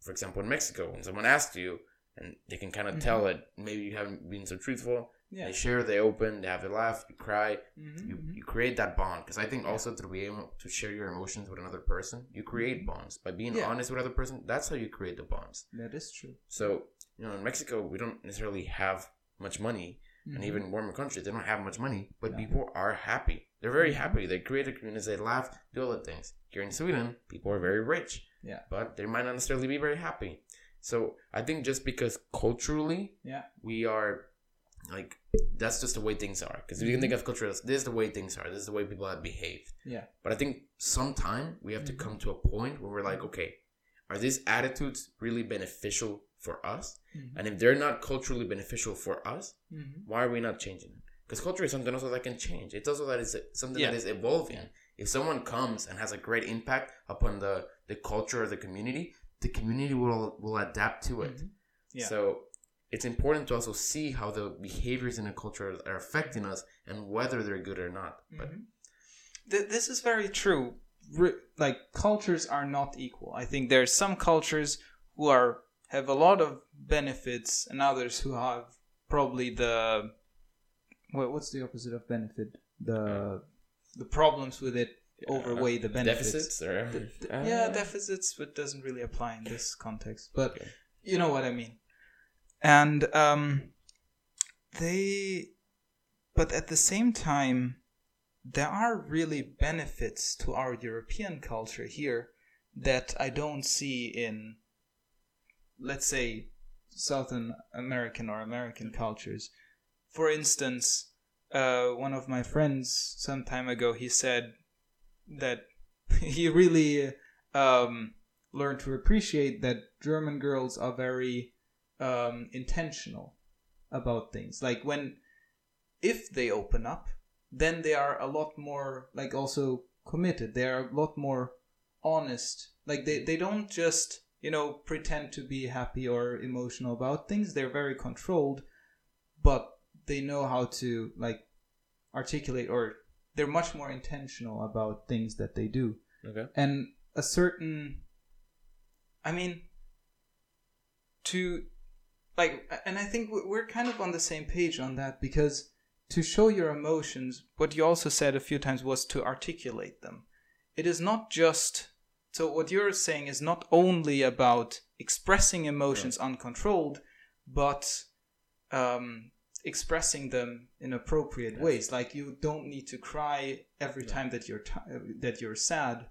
for example, in Mexico, when someone asks you, and they can kind of Mhm. tell that maybe you haven't been so truthful, yeah, they share, they open, they have a laugh, you cry, Mhm, you, mhm. you create that bond. Because I think also to be able to share your emotions with another person, you create bonds. By being Mm-hmm. Yeah. honest with another person, that's how you create the bonds. that is true. So, you know, in Mexico, we don't necessarily have much money, and Mhm. even warmer countries, they don't have much money, but people are happy. They're very Mhm. happy. They create a community, they laugh, do all the things. Here in Sweden, people are very rich Yeah. but they might not necessarily be very happy. So I think just because culturally Yeah. we are like that's just the way things are. Because if you can think of culture as this is the way things are, this is the way people have behaved. Yeah. But I think sometime we have to come to a point where we're like, okay, are these attitudes really beneficial for us? Mhm. And if they're not culturally beneficial for us, Mhm. why are we not changing it? Because culture is something also that can change. It's also that is something Yeah. that is evolving. If someone comes and has a great impact upon the, the culture of the community, the community will will adapt to it. Mhm. Yeah. So it's important to also see how the behaviors in the culture are affecting us and whether they're good or not. But Mhm. Th- this is very true. Re- like cultures are not equal. I think there are some cultures who are have a lot of benefits, and others who have probably the what, what's the opposite of benefit? The the problems with it overweigh the benefits. deficits or uh, yeah, deficits, but doesn't really apply in this context. But Okay. you know what I mean. And um, they, but at the same time, there are really benefits to our European culture here that I don't see in, let's say, Southern American or American cultures. For instance, uh, one of my friends some time ago he said that he really um, learned to appreciate that German girls are very um, intentional about things. Like when, if they open up, then they are a lot more like also committed. They are a lot more honest. Like they, they don't just you know pretend to be happy or emotional about things. They're very controlled, but they know how to like articulate or they're much more intentional about things that they do. Okay. and a certain i mean to like and i think we- we're kind of on the same page on that because to show your emotions what you also said a few times was to articulate them. It is not just so what you're saying is not only about expressing emotions uncontrolled but um expressing them in appropriate Yes. ways. Like you don't need to cry every Yeah. time that you're ti that you're sad.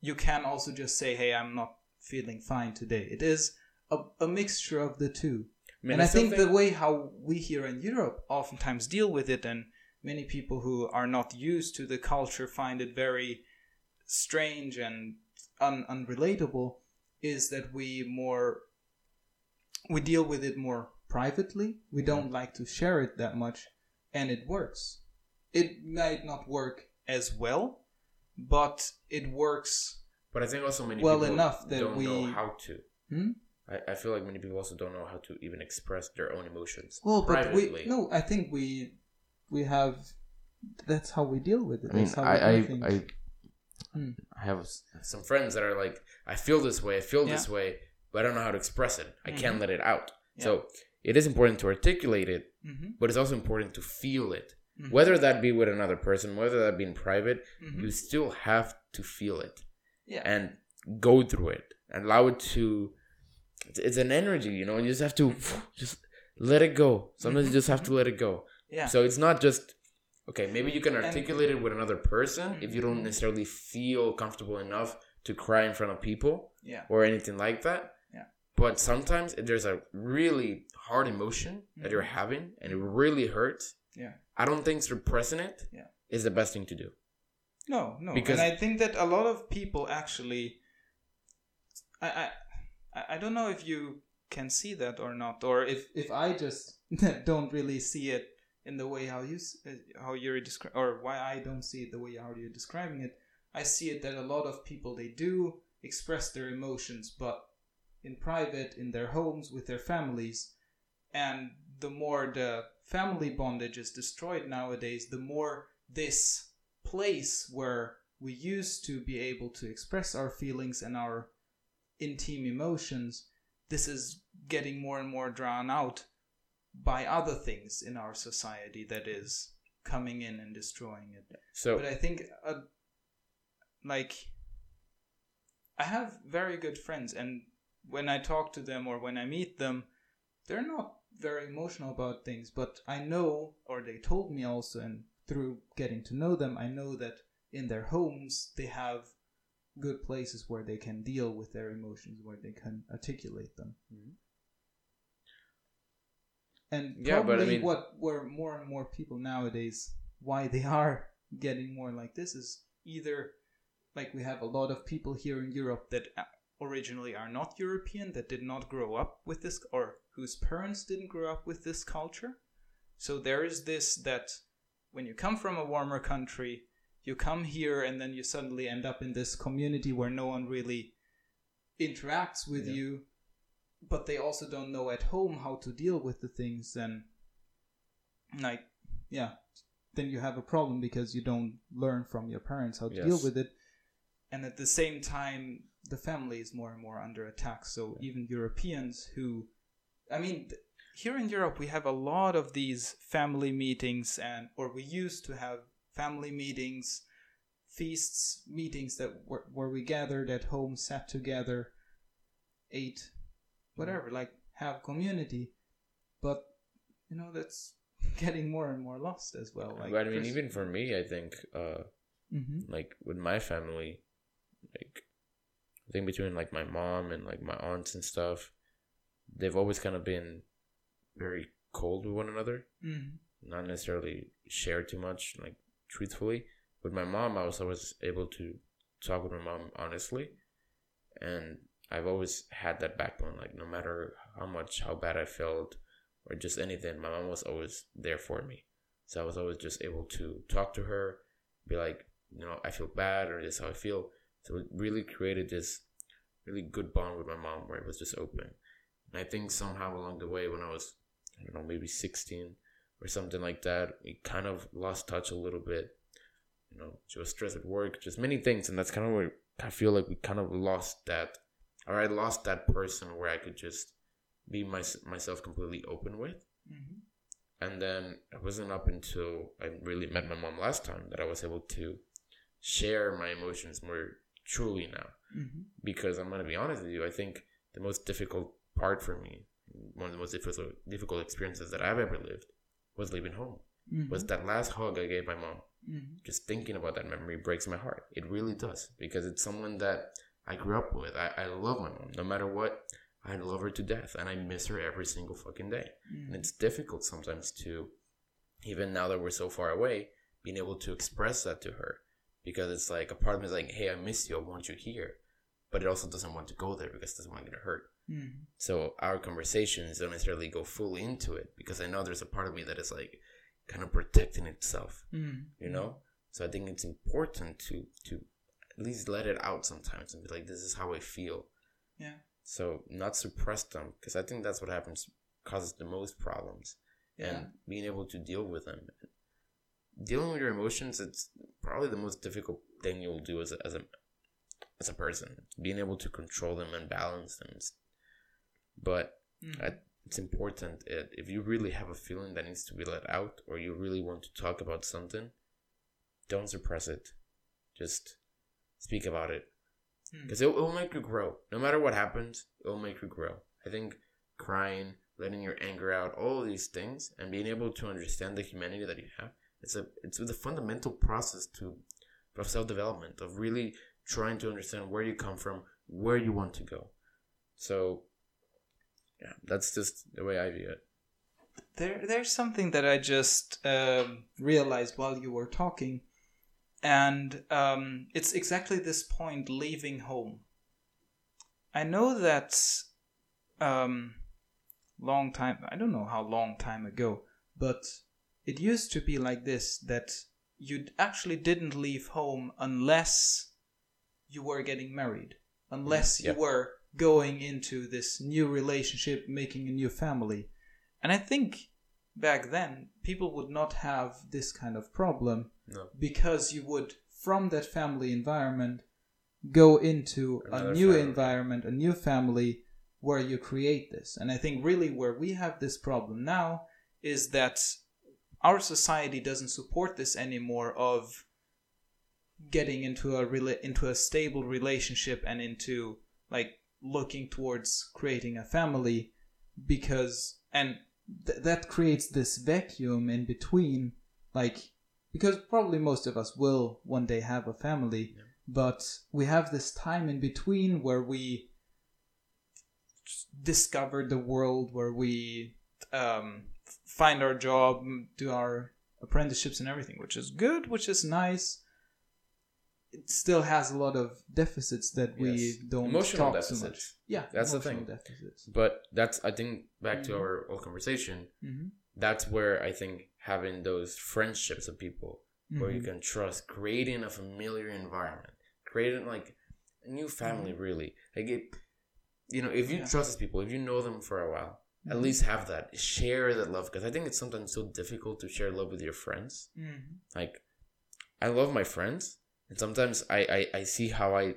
You can also just say hey i'm not feeling fine today. It is a, a mixture of the two. I mean, and i still think the way how we here in europe oftentimes deal with it and many people who are not used to the culture find it very strange and un- unrelatable is that we more we deal with it more privately we don't like to share it that much and it works it might not work as well but it works But I think also many well people enough that don't know how to. Hmm? I, I feel like many people also don't know how to even express their own emotions well but we no i think we we have that's how we deal with it I mean, that's how I, we I, do things. I, Hmm. I have some friends that are like, I feel this way, I feel this way, but I don't know how to express it. I can't Mhm. let it out. Yeah. So it is important to articulate it, Mhm, but it's also important to feel it. mhm, Whether that be with another person, whether that be in private, mhm. you still have to feel it yeah and go through it and allow it to. It's, an energy, you know. You just have to just let it go. Sometimes you just have to let it go. yeah So it's not just okay. Maybe you can articulate it with another person if you don't Mhm. necessarily feel comfortable enough to cry in front of people yeah or anything like that. But sometimes if there's a really hard emotion that you're Mhm. having and it really hurts, yeah I don't think suppressing it is Yeah. the best thing to do. No, no. Because- and I think that a lot of people actually I I I- I don't know if you can see that or not or if if I just don't really see it in the way how you uh, how you're describing or why I don't see it the way how you're describing it. I see it that a lot of people they do express their emotions but in private in their homes with their families. And the more the family bondage is destroyed nowadays the more this place where we used to be able to express our feelings and our intimate emotions this is getting more and more drawn out by other things in our society that is coming in and destroying it. So but I think, uh, like, I have very good friends, and when I talk to them or when I meet them, they're not very emotional about things. But I know, or they told me also, and through getting to know them, I know that in their homes they have good places where they can deal with their emotions, where they can articulate them. Mhm. And Yeah, but I probably mean- what where more and more people nowadays why they are getting more like this is either like we have a lot of people here in Europe that uh, originally are not European that did not grow up with this or whose parents didn't grow up with this culture. So there is this that when you come from a warmer country, you come here and then you suddenly end up in this community where no one really interacts with Yeah. you, but they also don't know at home how to deal with the things and like yeah, then you have a problem because you don't learn from your parents how to deal with it. And at the same time, the family is more and more under attack. So even Europeans who, I mean, th- here in Europe we have a lot of these family meetings, and or we used to have family meetings, feasts, meetings that were, where we gathered at home, sat together, ate, whatever, like have community. But you know that's getting more and more lost as well. Like, I mean, even for me, I think, uh, hmm like with my family, like think between like my mom and like my aunts and stuff, they've always kind of been very cold with one another. hmm Not necessarily share too much, like truthfully. With my mom, I was always able to talk with my mom honestly, and I've always had that backbone. Like no matter how much, how bad I felt, or just anything, my mom was always there for me. So I was always just able to talk to her, be like, you know, I feel bad, or this is how I feel. So it really created this really good bond with my mom where it was just open. And I think somehow along the way, when I was, I don't know, maybe 16 or something like that, we kind of lost touch a little bit. You know, she was stressed at work, just many things. And that's kind of where I feel like we kind of lost that, or I lost that person where I could just be my, myself completely open with. hmm And then it wasn't up until I really met my mom last time that I was able to share my emotions more truly now. hmm Because I'm going to be honest with you, I think the most difficult part for me, one of the most difficult, difficult experiences that I've ever lived, was leaving home. hmm Was that last hug I gave my mom. hmm Just thinking about that memory breaks my heart. It really does. Because it's someone that I grew up with. I, I love my mom. No matter what, I love her to death. And I miss her every single fucking day. And it's difficult sometimes to, even now that we're so far away, being able to express that to her. Because it's like a part of me is like, hey, I miss you. I want you here. But it also doesn't want to go there because it doesn't want to get hurt. hmm So our conversations don't necessarily go fully into it because I know there's a part of me that is like kind of protecting itself, hmm you know? So I think it's important to to at least let it out sometimes and be like, this is how I feel. Yeah. So not suppress them because I think that's what happens causes the most problems Yeah. and being able to deal with them. Dealing with your emotions, it's probably the most difficult thing you'll do as a, as a as a person. Being able to control them and balance them. But Mhm. I, it's important it, if you really have a feeling that needs to be let out or you really want to talk about something, don't suppress it. Just speak about it Mm. because it will make you grow. No matter what happens, it will make you grow. I think crying, letting your anger out, all of these things, and being able to understand the humanity that you have, it's a it's the fundamental process to of self development of really trying to understand where you come from, where you want to go. So, yeah, that's just the way I view it. There, there's something that I just um, realized while you were talking, and um, it's exactly this point: leaving home. I know that um, long time. I don't know how long time ago, but it used to be like this: that you actually didn't leave home unless you were getting married, unless mm, Yeah. you were going into this new relationship, making a new family. And I think back then people would not have this kind of problem No. because you would, from that family environment, go into Another a new family. environment, a new family where you create this. And I think really where we have this problem now is that our society doesn't support this anymore of getting into a rela- into a stable relationship and into like looking towards creating a family because and th- that creates this vacuum in between like because probably most of us will one day have a family Yeah. but we have this time in between where we discover the world, where we um, find our job, do our apprenticeships and everything, which is good, which is nice. It still has a lot of deficits that we Yes. don't Emotional talk so much. Yeah, That's the thing. Deficits. But that's I think back to Mhm. our old conversation. Mm-hmm. That's where I think having those friendships of people where you Mhm. can trust, creating a familiar environment, creating like a new family. Really, like it. You know, if you Yeah. trust these people, if you know them for a while, at Mhm. least have that share that love because I think it's sometimes so difficult to share love with your friends. Mhm. Like, I love my friends, and sometimes I I, I see how I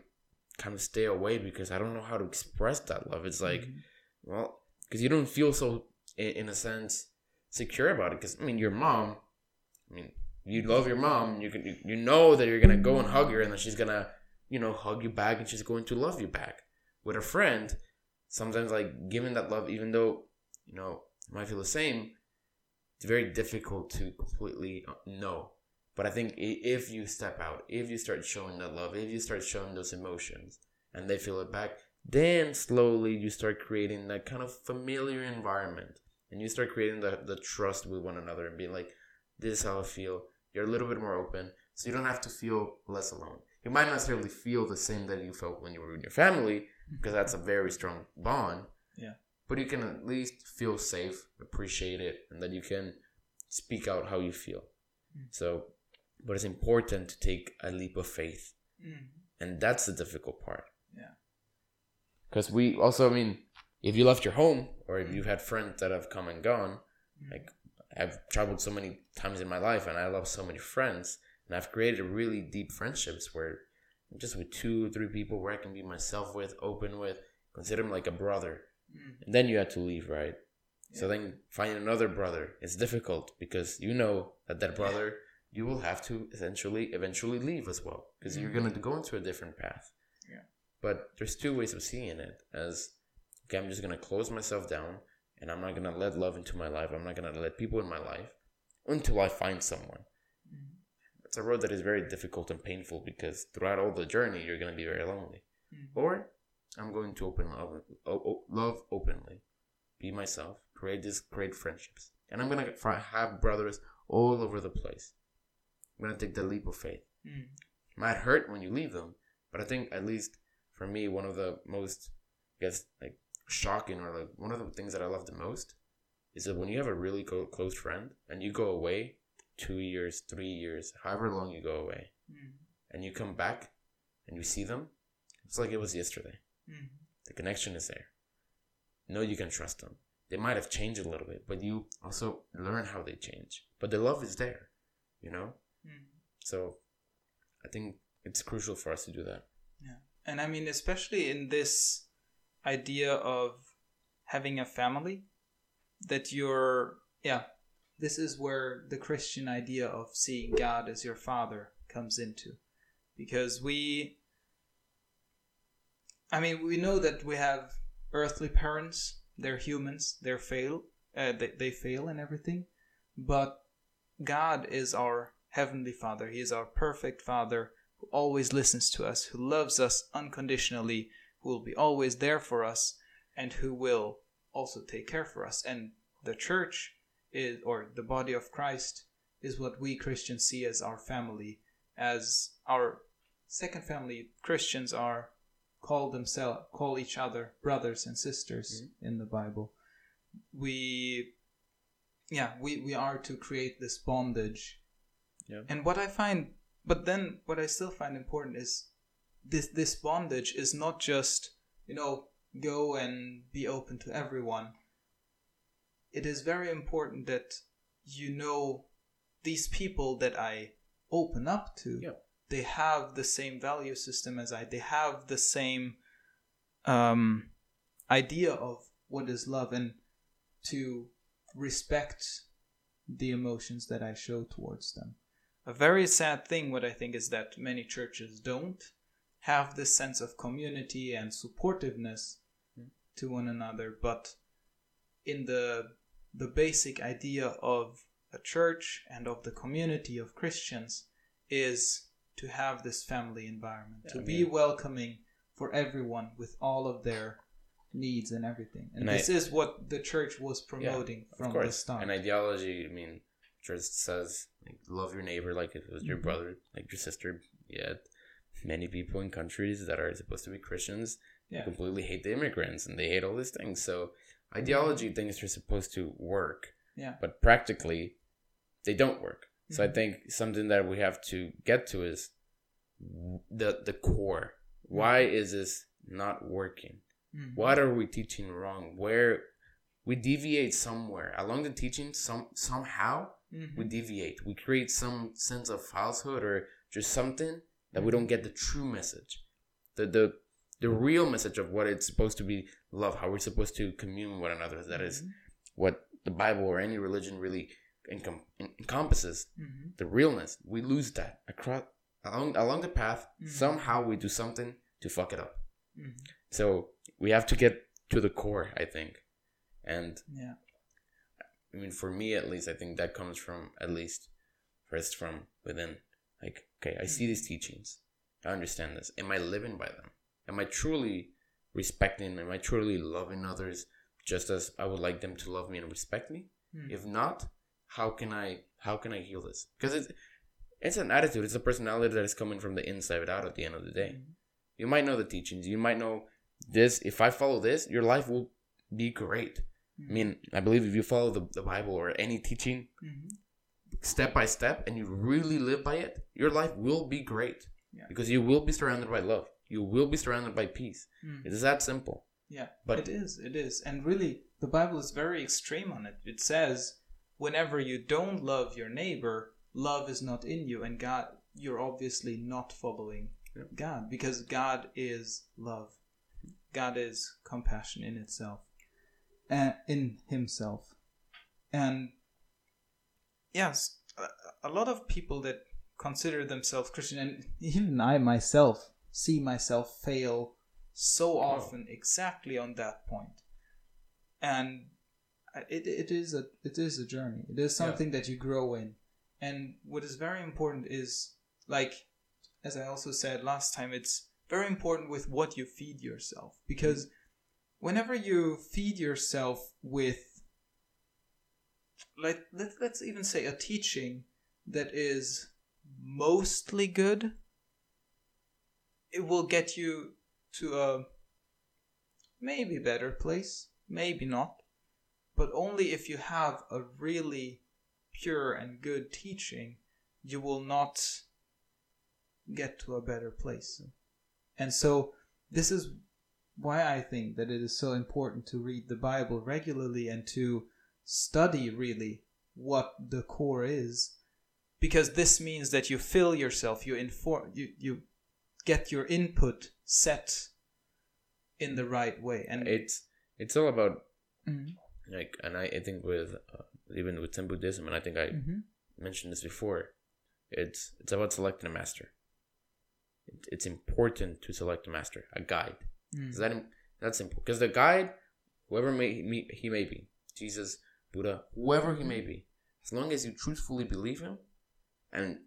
kind of stay away because I don't know how to express that love. It's like, Mhm. well, because you don't feel so, in, in a sense, secure about it. Because I mean, your mom, I mean, you love your mom. You can you, you know that you're gonna go and hug her, and then she's gonna, you know, hug you back, and she's going to love you back. With a friend, sometimes like giving that love, even though you know you might feel the same, it's very difficult to completely know. But I think if you step out, if you start showing that love, if you start showing those emotions, and they feel it back, then slowly you start creating that kind of familiar environment, and you start creating the the trust with one another, and being like, "This is how I feel." You're a little bit more open, so you don't have to feel less alone. You might not necessarily feel the same that you felt when you were in your family, because that's a very strong bond. Yeah. But you can at least feel safe, appreciate it, and that you can speak out how you feel. Mm. So, but it's important to take a leap of faith, Mhm. and that's the difficult part. Yeah. Because we also, I mean, if you left your home or if you've had friends that have come and gone, Mm. like I've traveled so many times in my life and I love so many friends, and I've created really deep friendships where I'm just with two, or three people where I can be myself with, open with, consider them like a brother. Mhm. And then you had to leave, right? So then finding another brother is difficult because you know that that brother you will have to essentially eventually leave as well because you're going to go into a different path. Yeah. But there's two ways of seeing it as okay, I'm just going to close myself down and I'm not going to let love into my life. I'm not going to let people in my life until I find someone. Mhm. It's a road that is very difficult and painful because throughout all the journey you're going to be very lonely. Mhm. Or I'm going to open love, love openly, be myself, create these great friendships, and I'm gonna have brothers all over the place. I'm gonna take the leap of faith. It might hurt when you leave them, but I think at least for me, one of the most, I guess, like shocking or like one of the things that I love the most is that when you have a really close friend and you go away two years, three years, however long you go away, Mhm. and you come back and you see them, it's like it was yesterday. The connection is there. No, you can trust them. They might have changed a little bit, but you also learn how they change. But the love is there, you know? Mhm. So I think it's crucial for us to do that. Yeah. And I mean, especially in this idea of having a family, that you're, yeah, this is where the Christian idea of seeing God as your father comes into. Because we, I mean, we know that we have earthly parents, they're humans, they're fail, uh, they, they fail and everything, but God is our heavenly father. He is our perfect father who always listens to us, who loves us unconditionally, who will be always there for us, and who will also take care for us. And the church is, or the body of Christ, is what we Christians see as our family, as our second family. Christians are call themselves, call each other brothers and sisters mm-hmm. in the Bible. We, yeah, we, we are to create this bondage Yeah. and what I find, but then what I still find important is this this bondage is not just you know go and be open to everyone. It is very important that you know these people that I open up to. Yeah. They have the same value system as I. They have the same um, idea of what is love, and to respect the emotions that I show towards them a very sad thing what i think is that many churches don't have this sense of community and supportiveness to one another but in the the basic idea of a church and of the community of christians is to have this family environment, Yeah, to I be welcoming for everyone with all of their needs and everything. And, And I- this is what the church was promoting of from the start. An ideology, I mean, church says like love your neighbor like if it was your Mhm. brother, like your sister. Yet many people in countries that are supposed to be Christians Yeah. completely hate the immigrants and they hate all these things. So ideology things are supposed to work, yeah. but practically they don't work. So I Mhm. think something that we have to get to is the the core. Why is this not working? Mhm. What are we teaching wrong? Where we deviate somewhere along the teaching, some somehow Mhm. we deviate. We create some sense of falsehood or just something that we don't get the true message, the the the real message of what it's supposed to be love, how we're supposed to commune with one another. That is Mhm. what the Bible or any religion really encom- encompasses. Mhm. The realness. We lose that across along along the path. Mhm. Somehow we do something to fuck it up. Mhm. So we have to get to the core, I think. And Yeah. I mean, for me at least, I think that comes from at least first from within. Like, okay, I see these teachings. I understand this. Am I living by them? Am I truly respecting? Am I truly loving others just as I would like them to love me and respect me? Mhm. If not, how can I how can I heal this? Because it's it's an attitude. It's a personality that is coming from the inside out. At the end of the day, Mhm. you might know the teachings. You might know this. If I follow this, your life will be great. I mean, I believe if you follow the, the Bible or any teaching Mhm. step by step and you really live by it, your life will be great. Yeah. Because you will be surrounded by love. You will be surrounded by peace. Mhm. It is that simple. Yeah, But- it is. It is. And really, the Bible is very extreme on it. It says, whenever you don't love your neighbor, love is not in you, and God, you're obviously not following Yeah. God because God is love. God is compassion in itself, and in Himself. And yes, a, lot of people that consider themselves Christian, and even I myself see myself fail so often exactly on that point. And it, it is a it is a journey. It is Yeah. something that you grow in. And what is very important is like as I also said last time, it's very important with what you feed yourself because mm-hmm. whenever you feed yourself with like let, let's even say a teaching that is mostly good it will get you to a maybe better place maybe not but only if you have a really pure and good teaching you will not get to a better place and so this is why I think that it is so important to read the Bible regularly and to study really what the core is because this means that you fill yourself you inform you, you get your input set in the right way and It's it's all about Mhm. Like, and I, I think with uh, even with Zen Buddhism, and I think I Mhm. mentioned this before. It's it's about selecting a master. It, it's important to select a master, a guide. Mm. Is that that's simple? Because the guide, whoever may he, he may be, Jesus, Buddha, whoever he may be, as long as you truthfully believe him, and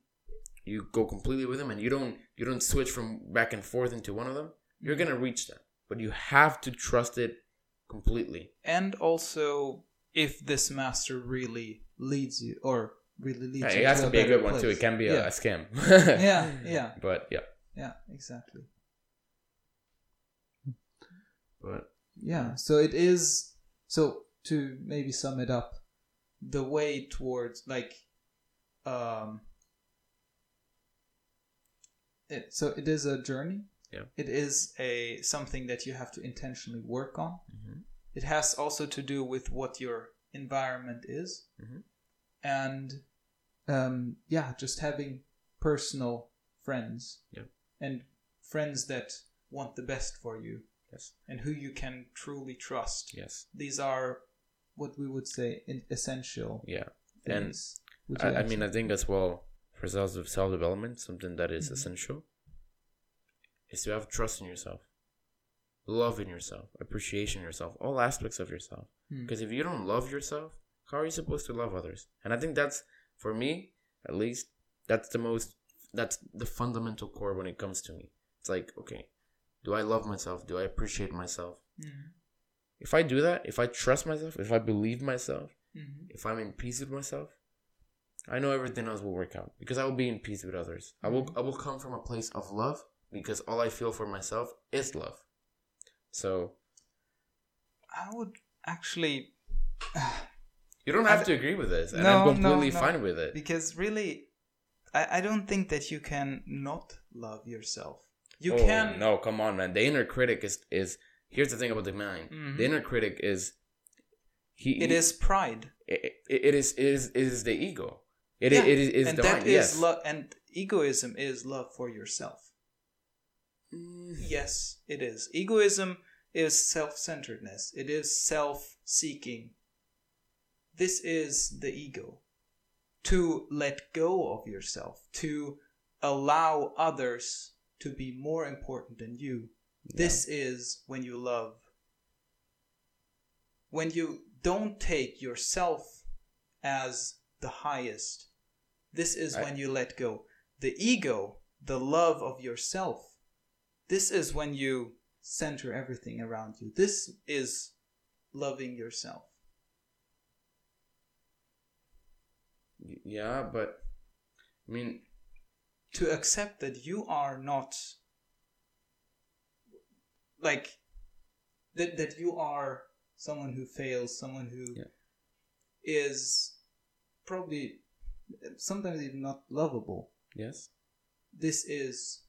you go completely with him, and you don't you don't switch from back and forth into one of them, you're gonna reach that. But you have to trust it completely. and also if this master really leads you or really leads Yeah, you it has to be a good one too. It can be a, a scam. yeah yeah But yeah. yeah exactly But yeah so it is so to maybe sum it up the way towards like um it, so it is a journey Yeah. it is a something that you have to intentionally work on Mhm. it has also to do with what your environment is Mhm. and um yeah just having personal friends Yeah. and friends that want the best for you yes, and who you can truly trust yes, these are what we would say essential yeah. Things. You I, I mean, I think as well for self self development, something that is Mhm. essential is to have trust in yourself, love in yourself, appreciation in yourself, all aspects of yourself. Hmm. Because if you don't love yourself, how are you supposed to love others? And I think that's for me, at least, that's the most that's the fundamental core when it comes to me. It's like, okay, do I love myself? Do I appreciate myself? Mhm. If I do that, if I trust myself, if I believe myself, Mhm. if I'm in peace with myself, I know everything else will work out because I will be in peace with others. I will I will come from a place of love because all I feel for myself is love. So I would actually you don't have to agree with this, and No, I'm completely no, no. fine with it. because really, I, I don't think that you can not love yourself. You Oh, can no, come on, man. The inner critic is is here's the thing about the mind. Mhm. The inner critic is he. It he- is pride. It, it, is it is it is the ego. It Yeah, it is, is and the that mind. is yes. love. And egoism is love for yourself. Mm, Yes, it is. Egoism is self-centeredness. It is self-seeking. This is the ego. To let go of yourself, to allow others to be more important than you. This is when you love. When you don't take yourself as the highest. This is I- when you let go. The ego, the love of yourself, this is when you center everything around you. This is loving yourself. Yeah, but I mean, To accept that you are not like that that you are someone who fails, someone who is Yeah. probably sometimes even not lovable. yes. This is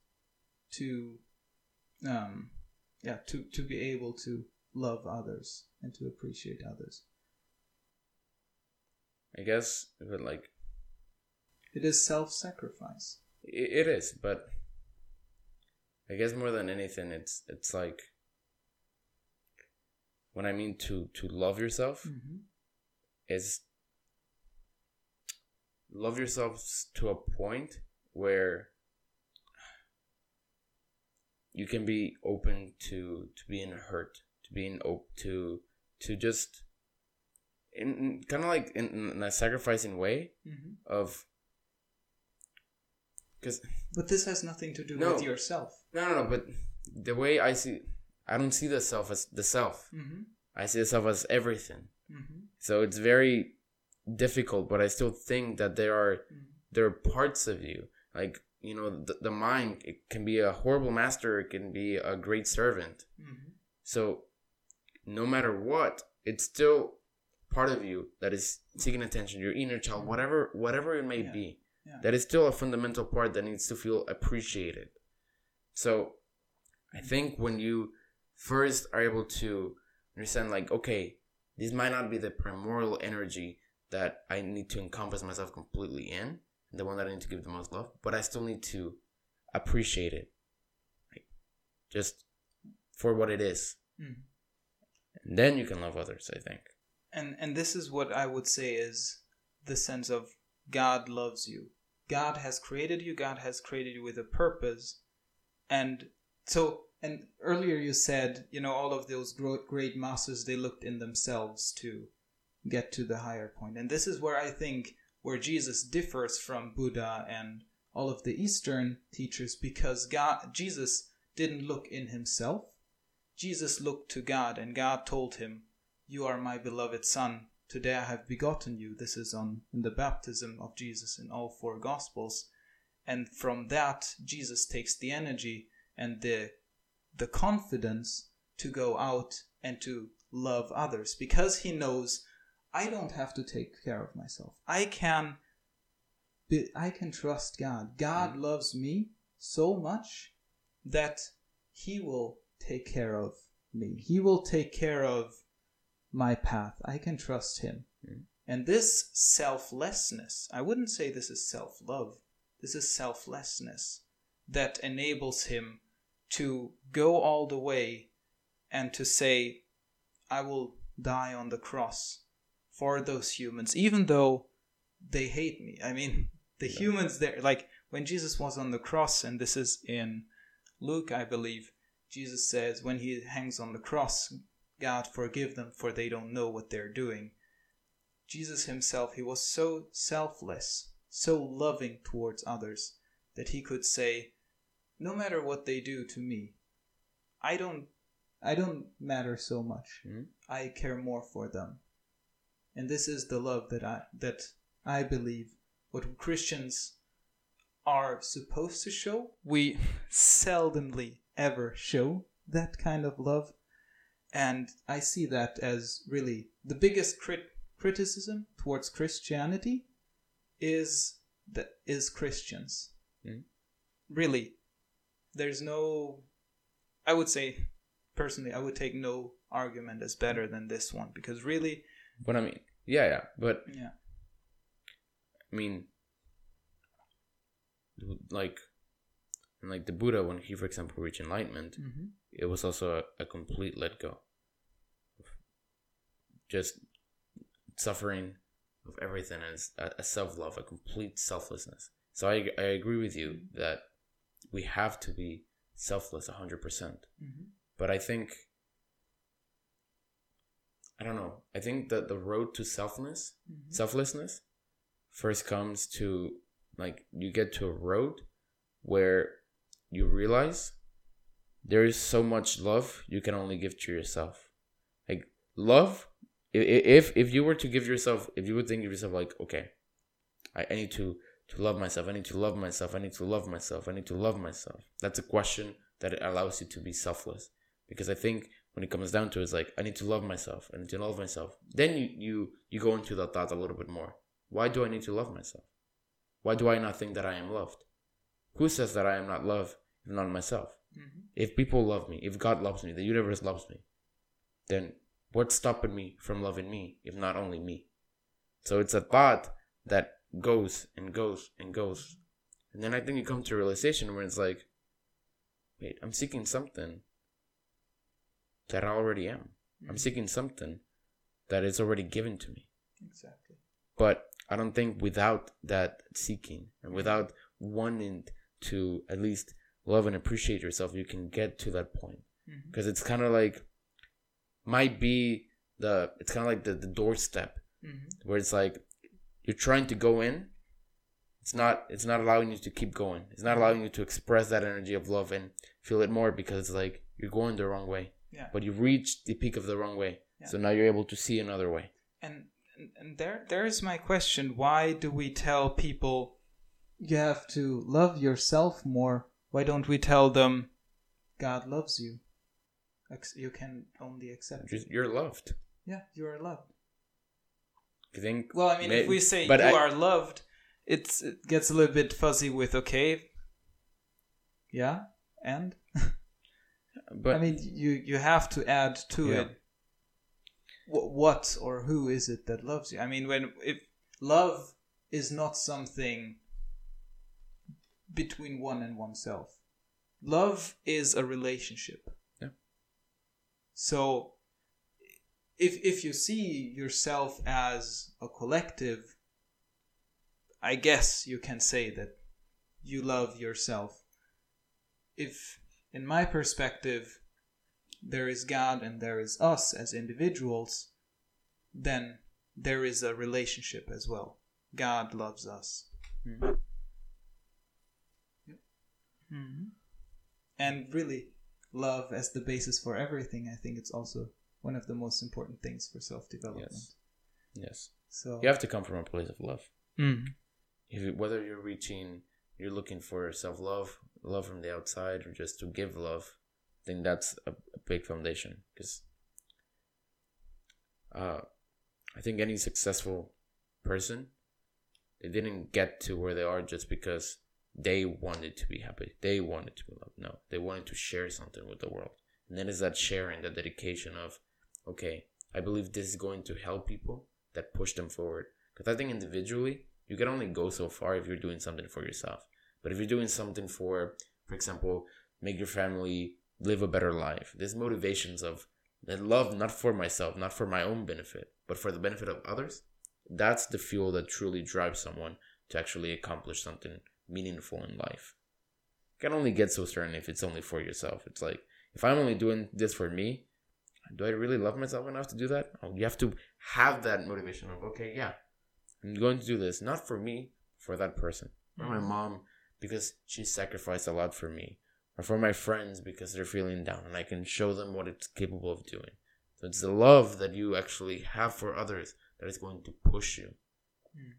to um yeah, to to be able to love others and to appreciate others. I guess, but like It is self-sacrifice. it, it is, but I guess more than anything, it's it's like when I mean to to love yourself Mm-hmm. is love yourself to a point where you can be open to to being hurt, to being open to to just in kind of like in, in a sacrificing way Mm-hmm. of because But this has nothing to do No. with yourself. no no no but the way I see I don't see the self as the self Mm-hmm. I see the self as everything Mm-hmm. so it's very difficult but I still think that there are Mm-hmm. there are parts of you like you know the, the mind it can be a horrible master it can be a great servant Mm-hmm. so no matter what it's still part of you that is seeking attention your inner child whatever whatever it may Yeah. be Yeah. that is still a fundamental part that needs to feel appreciated so i think when you first are able to understand like okay this might not be the primordial energy that i need to encompass myself completely in the one that i need to give the most love but i still need to appreciate it like, just for what it is Mhm. and then you can love others i think And and this is what I would say is the sense of God loves you. God has created you. God has created you with a purpose. And so and earlier you said, you know, all of those great masters they looked in themselves to get to the higher point. And this is where I think where Jesus differs from Buddha and all of the Eastern teachers because God Jesus didn't look in himself. Jesus looked to God and God told him, you are my beloved son. Today i have begotten you. This is on in the baptism of jesus in all four gospels. And from that jesus takes the energy and the the confidence to go out and to love others because he knows i don't have to take care of myself i can be, i can trust god god loves me so much that he will take care of me he will take care of my path. I can trust him. Mm. And this selflessness, I wouldn't say this is self love, this is selflessness that enables him to go all the way and to say, I will die on the cross for those humans, even though they hate me. I mean, the humans there, like when Jesus was on the cross, and this is in Luke, I believe, Jesus says, when he hangs on the cross, God, forgive them, for they don't know what they're doing. Jesus himself, he was so selfless, so loving towards others, that he could say, no matter what they do to me, I don't I don't matter so much. Mhm. I care more for them. And this is the love that I that I believe what Christians are supposed to show. We seldomly ever show that kind of love. And I see that as really the biggest crit- criticism towards Christianity is that is Christians. Mhm. Really, there's no. I would say, personally, I would take no argument as better than this one because really, But I mean, yeah, yeah. But yeah, I mean, like, like the Buddha, when he, for example, reached enlightenment, mm-hmm. it was also a, a complete let go. Just suffering of everything as a, a self love, a complete selflessness. So I, I agree with you that we have to be selfless 100%. Mm-hmm. But I think, I don't know, I think that the road to selfness, Mm-hmm. selflessness, first comes to like you get to a road where you realize there is so much love you can only give to yourself. Like love, if if you were to give yourself, if you would think of yourself like, okay, I, I need to to love myself. I need to love myself. I need to love myself. I need to love myself. That's a question that allows you to be selfless. Because I think when it comes down to it, it's like I need to love myself. I need to love myself. Then you you you go into that thought a little bit more. Why do I need to love myself? Why do I not think that I am loved? Who says that I am not loved if not myself? Mm-hmm. If people love me, if God loves me, the universe loves me, then what's stopping me from loving me if not only me? So it's a thought that goes and goes and goes. And then I think you come to a realization where it's like, wait, I'm seeking something that I already am. I'm seeking something that is already given to me. Exactly. But I don't think without that seeking and without wanting to at least love and appreciate yourself, you can get to that point. Mm-hmm. Because it's kind of like, might be the, it's kind of like the, the doorstep Mm-hmm. where it's like you're trying to go in it's not it's not allowing you to keep going it's not allowing you to express that energy of love and feel it more because it's like you're going the wrong way Yeah. but you reached the peak of the wrong way Yeah. so now you're able to see another way And, and and there there's my question. Why do we tell people you have to love yourself more? Why don't we tell them God loves you? You can only accept. You're- loved Yeah, you are loved. you think Well, I mean, if we say you I- are loved, it's it gets a little bit fuzzy with okay. Yeah, and but I mean, you you have to add to Yeah. it. Wh- what or who is it that loves you? I mean, when if love is not something between one and oneself, love is a relationship. Yeah. So, if if you see yourself as a collective, I guess you can say that you love yourself. If, in my perspective, there is God and there is us as individuals, then there is a relationship as well. God loves us. Mhm. Mm-hmm. And really, love as the basis for everything, I think it's also one of the most important things for self development. yes yes So, you have to come from a place of love Mhm. if whether you're reaching you're looking for self-love love from the outside or just to give love i think that's a, a big foundation. Because uh, i think any successful person they didn't get to where they are just because they wanted to be happy. They wanted to be loved. No they wanted to share something with the world. And then it's that sharing that dedication of okay i believe this is going to help people that push them forward. Because i think individually you can only go so far if you're doing something for yourself. But if you're doing something for, for example, make your family live a better life, there's motivations of that love not for myself, not for my own benefit, but for the benefit of others. That's the fuel that truly drives someone to actually accomplish something meaningful in life. You can only get so certain if it's only for yourself. It's like if I'm only doing this for me, do I really love myself enough to do that? Oh, you have to have that motivation of okay, yeah, I'm going to do this not for me, for that person, for my mom because she sacrificed a lot for me, or for my friends because they're feeling down, and I can show them what it's capable of doing. So it's the love that you actually have for others that is going to push you. Mm.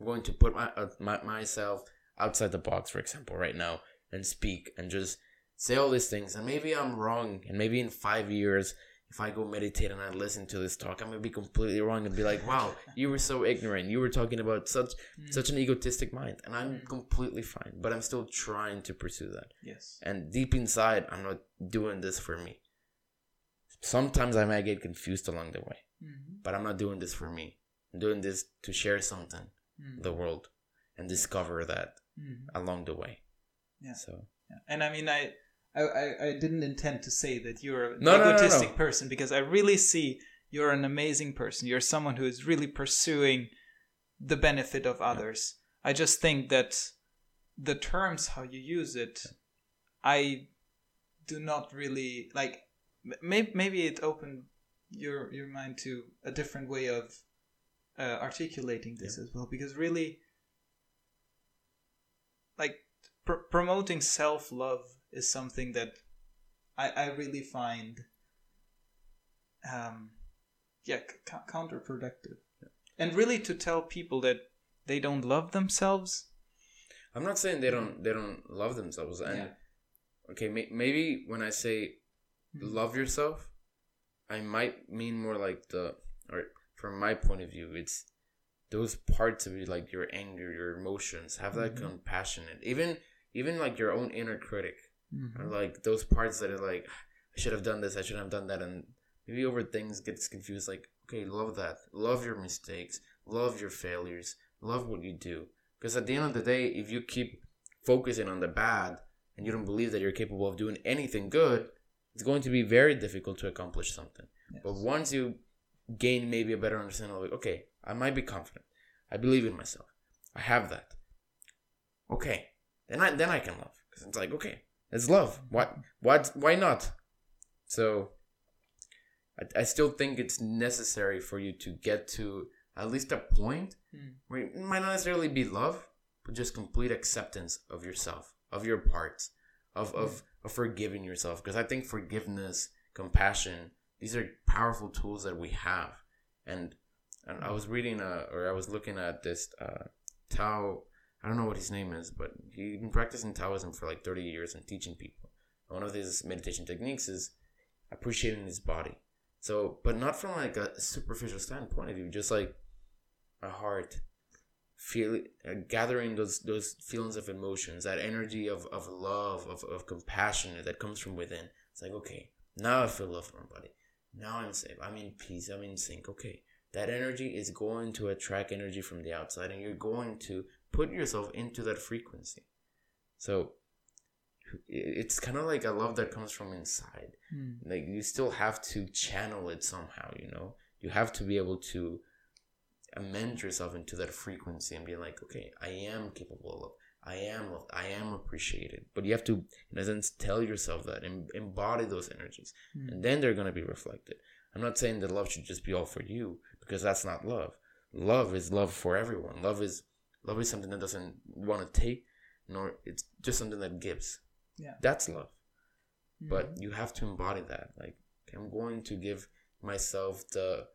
I'm going to put my, uh, my myself outside the box, for example, right now, and speak and just say all these things. And maybe I'm wrong, and maybe in five years if I go meditate and I listen to this talk, I'm gonna be completely wrong and be like, "Wow, you were so ignorant. You were talking about such mm. such an egotistic mind," and I'm mm. completely fine. But I'm still trying to pursue that. Yes. And deep inside, I'm not doing this for me. Sometimes I might get confused along the way, mm-hmm. but I'm not doing this for me. I'm doing this to share something mm. the world and discover that mm-hmm. along the way. Yeah. So. Yeah. And I mean, I I, I, I didn't intend to say that you're an no, egotistic no, no, person because I really see you're an amazing person. You're someone who is really pursuing the benefit of others. Yeah. I just think that the terms how you use it, I do not really like. Maybe maybe it opened your your mind to a different way of uh, articulating this yeah. as well because really like pr- promoting self love is something that I, I really find um, yeah c- counterproductive and really to tell people that they don't love themselves i'm not saying they don't they don't love themselves and yeah. okay may, maybe when i say mm-hmm. love yourself i might mean more like the or from my point of view it's those parts of you like your anger your emotions have that mm-hmm. compassionate even even like your own inner critic mm-hmm. or like those parts that are like I should have done this, I shouldn't have done that, and maybe over things gets confused. Like okay, love that, love your mistakes, love your failures, love what you do. Because at the end of the day, if you keep focusing on the bad and you don't believe that you're capable of doing anything good, it's going to be very difficult to accomplish something. Yes. But once you gain maybe a better understanding of like, okay, I might be confident. I believe in myself. I have that. Okay, then I then I can love because it's like okay, it's love. Why? Why? Why not? So, I, I still think it's necessary for you to get to at least a point mm. where it might not necessarily be love, but just complete acceptance of yourself, of your parts, of mm. of, of forgiving yourself. Because I think forgiveness, compassion, these are powerful tools that we have. And and I was reading uh, or I was looking at this uh, Tao I don't know what his name is, but he's been practicing Taoism for like 30 years and teaching people. one of his meditation techniques is appreciating his body. So, but not from like a superficial standpoint of view, just like a heart, feel uh, gathering those those feelings of emotions, that energy of, of love, of, of compassion that comes from within. It's like, okay, now I feel love for my body. Now I'm safe. I'm in peace. I'm in sync. Okay. That energy is going to attract energy from the outside and you're going to put yourself into that frequency. So it's kind of like a love that comes from inside. Mm. Like you still have to channel it somehow, you know? You have to be able to amend yourself into that frequency and be like, okay, I am capable of I am loved, I am appreciated. But you have to, in a sense, tell yourself that and embody those energies. Mm. And then they're going to be reflected. I'm not saying that love should just be all for you because that's not love. Love is love for everyone. Love is Love is something that doesn't want to take, nor it's just something that gives. Yeah. That's love. Mm-hmm. But you have to embody that. Like, I'm going to give myself the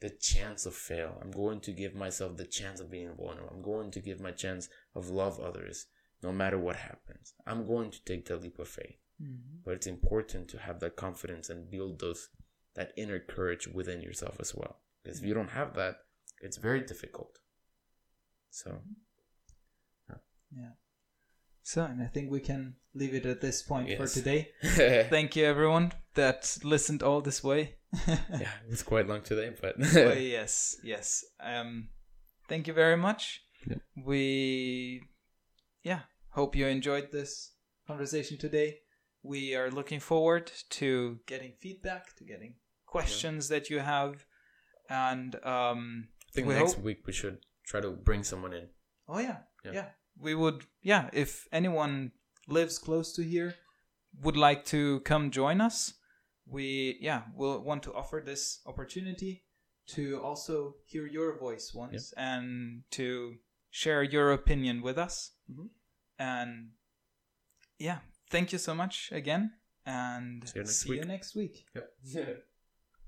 the chance of fail. I'm going to give myself the chance of being vulnerable. I'm going to give my chance of love others no matter what happens. I'm going to take the leap of faith. Mm-hmm. But it's important to have that confidence and build those that inner courage within yourself as well. Because if you don't have that, it's very difficult. So, yeah. yeah. So, and I think we can leave it at this point yes. for today. Thank you, everyone that listened all this way. yeah, it was quite long today, but oh, yes, yes. Um, thank you very much. Yeah. We, yeah, hope you enjoyed this conversation today. We are looking forward to getting feedback, to getting questions yeah. that you have, and um, I think next hope- week we should try to bring someone in. Oh yeah, yeah, yeah. We would, yeah. If anyone lives close to here, would like to come join us, we yeah will want to offer this opportunity to also hear your voice once and to share your opinion with us. Mm-hmm. And yeah, thank you so much again. And See you next see week. you next week. Yep.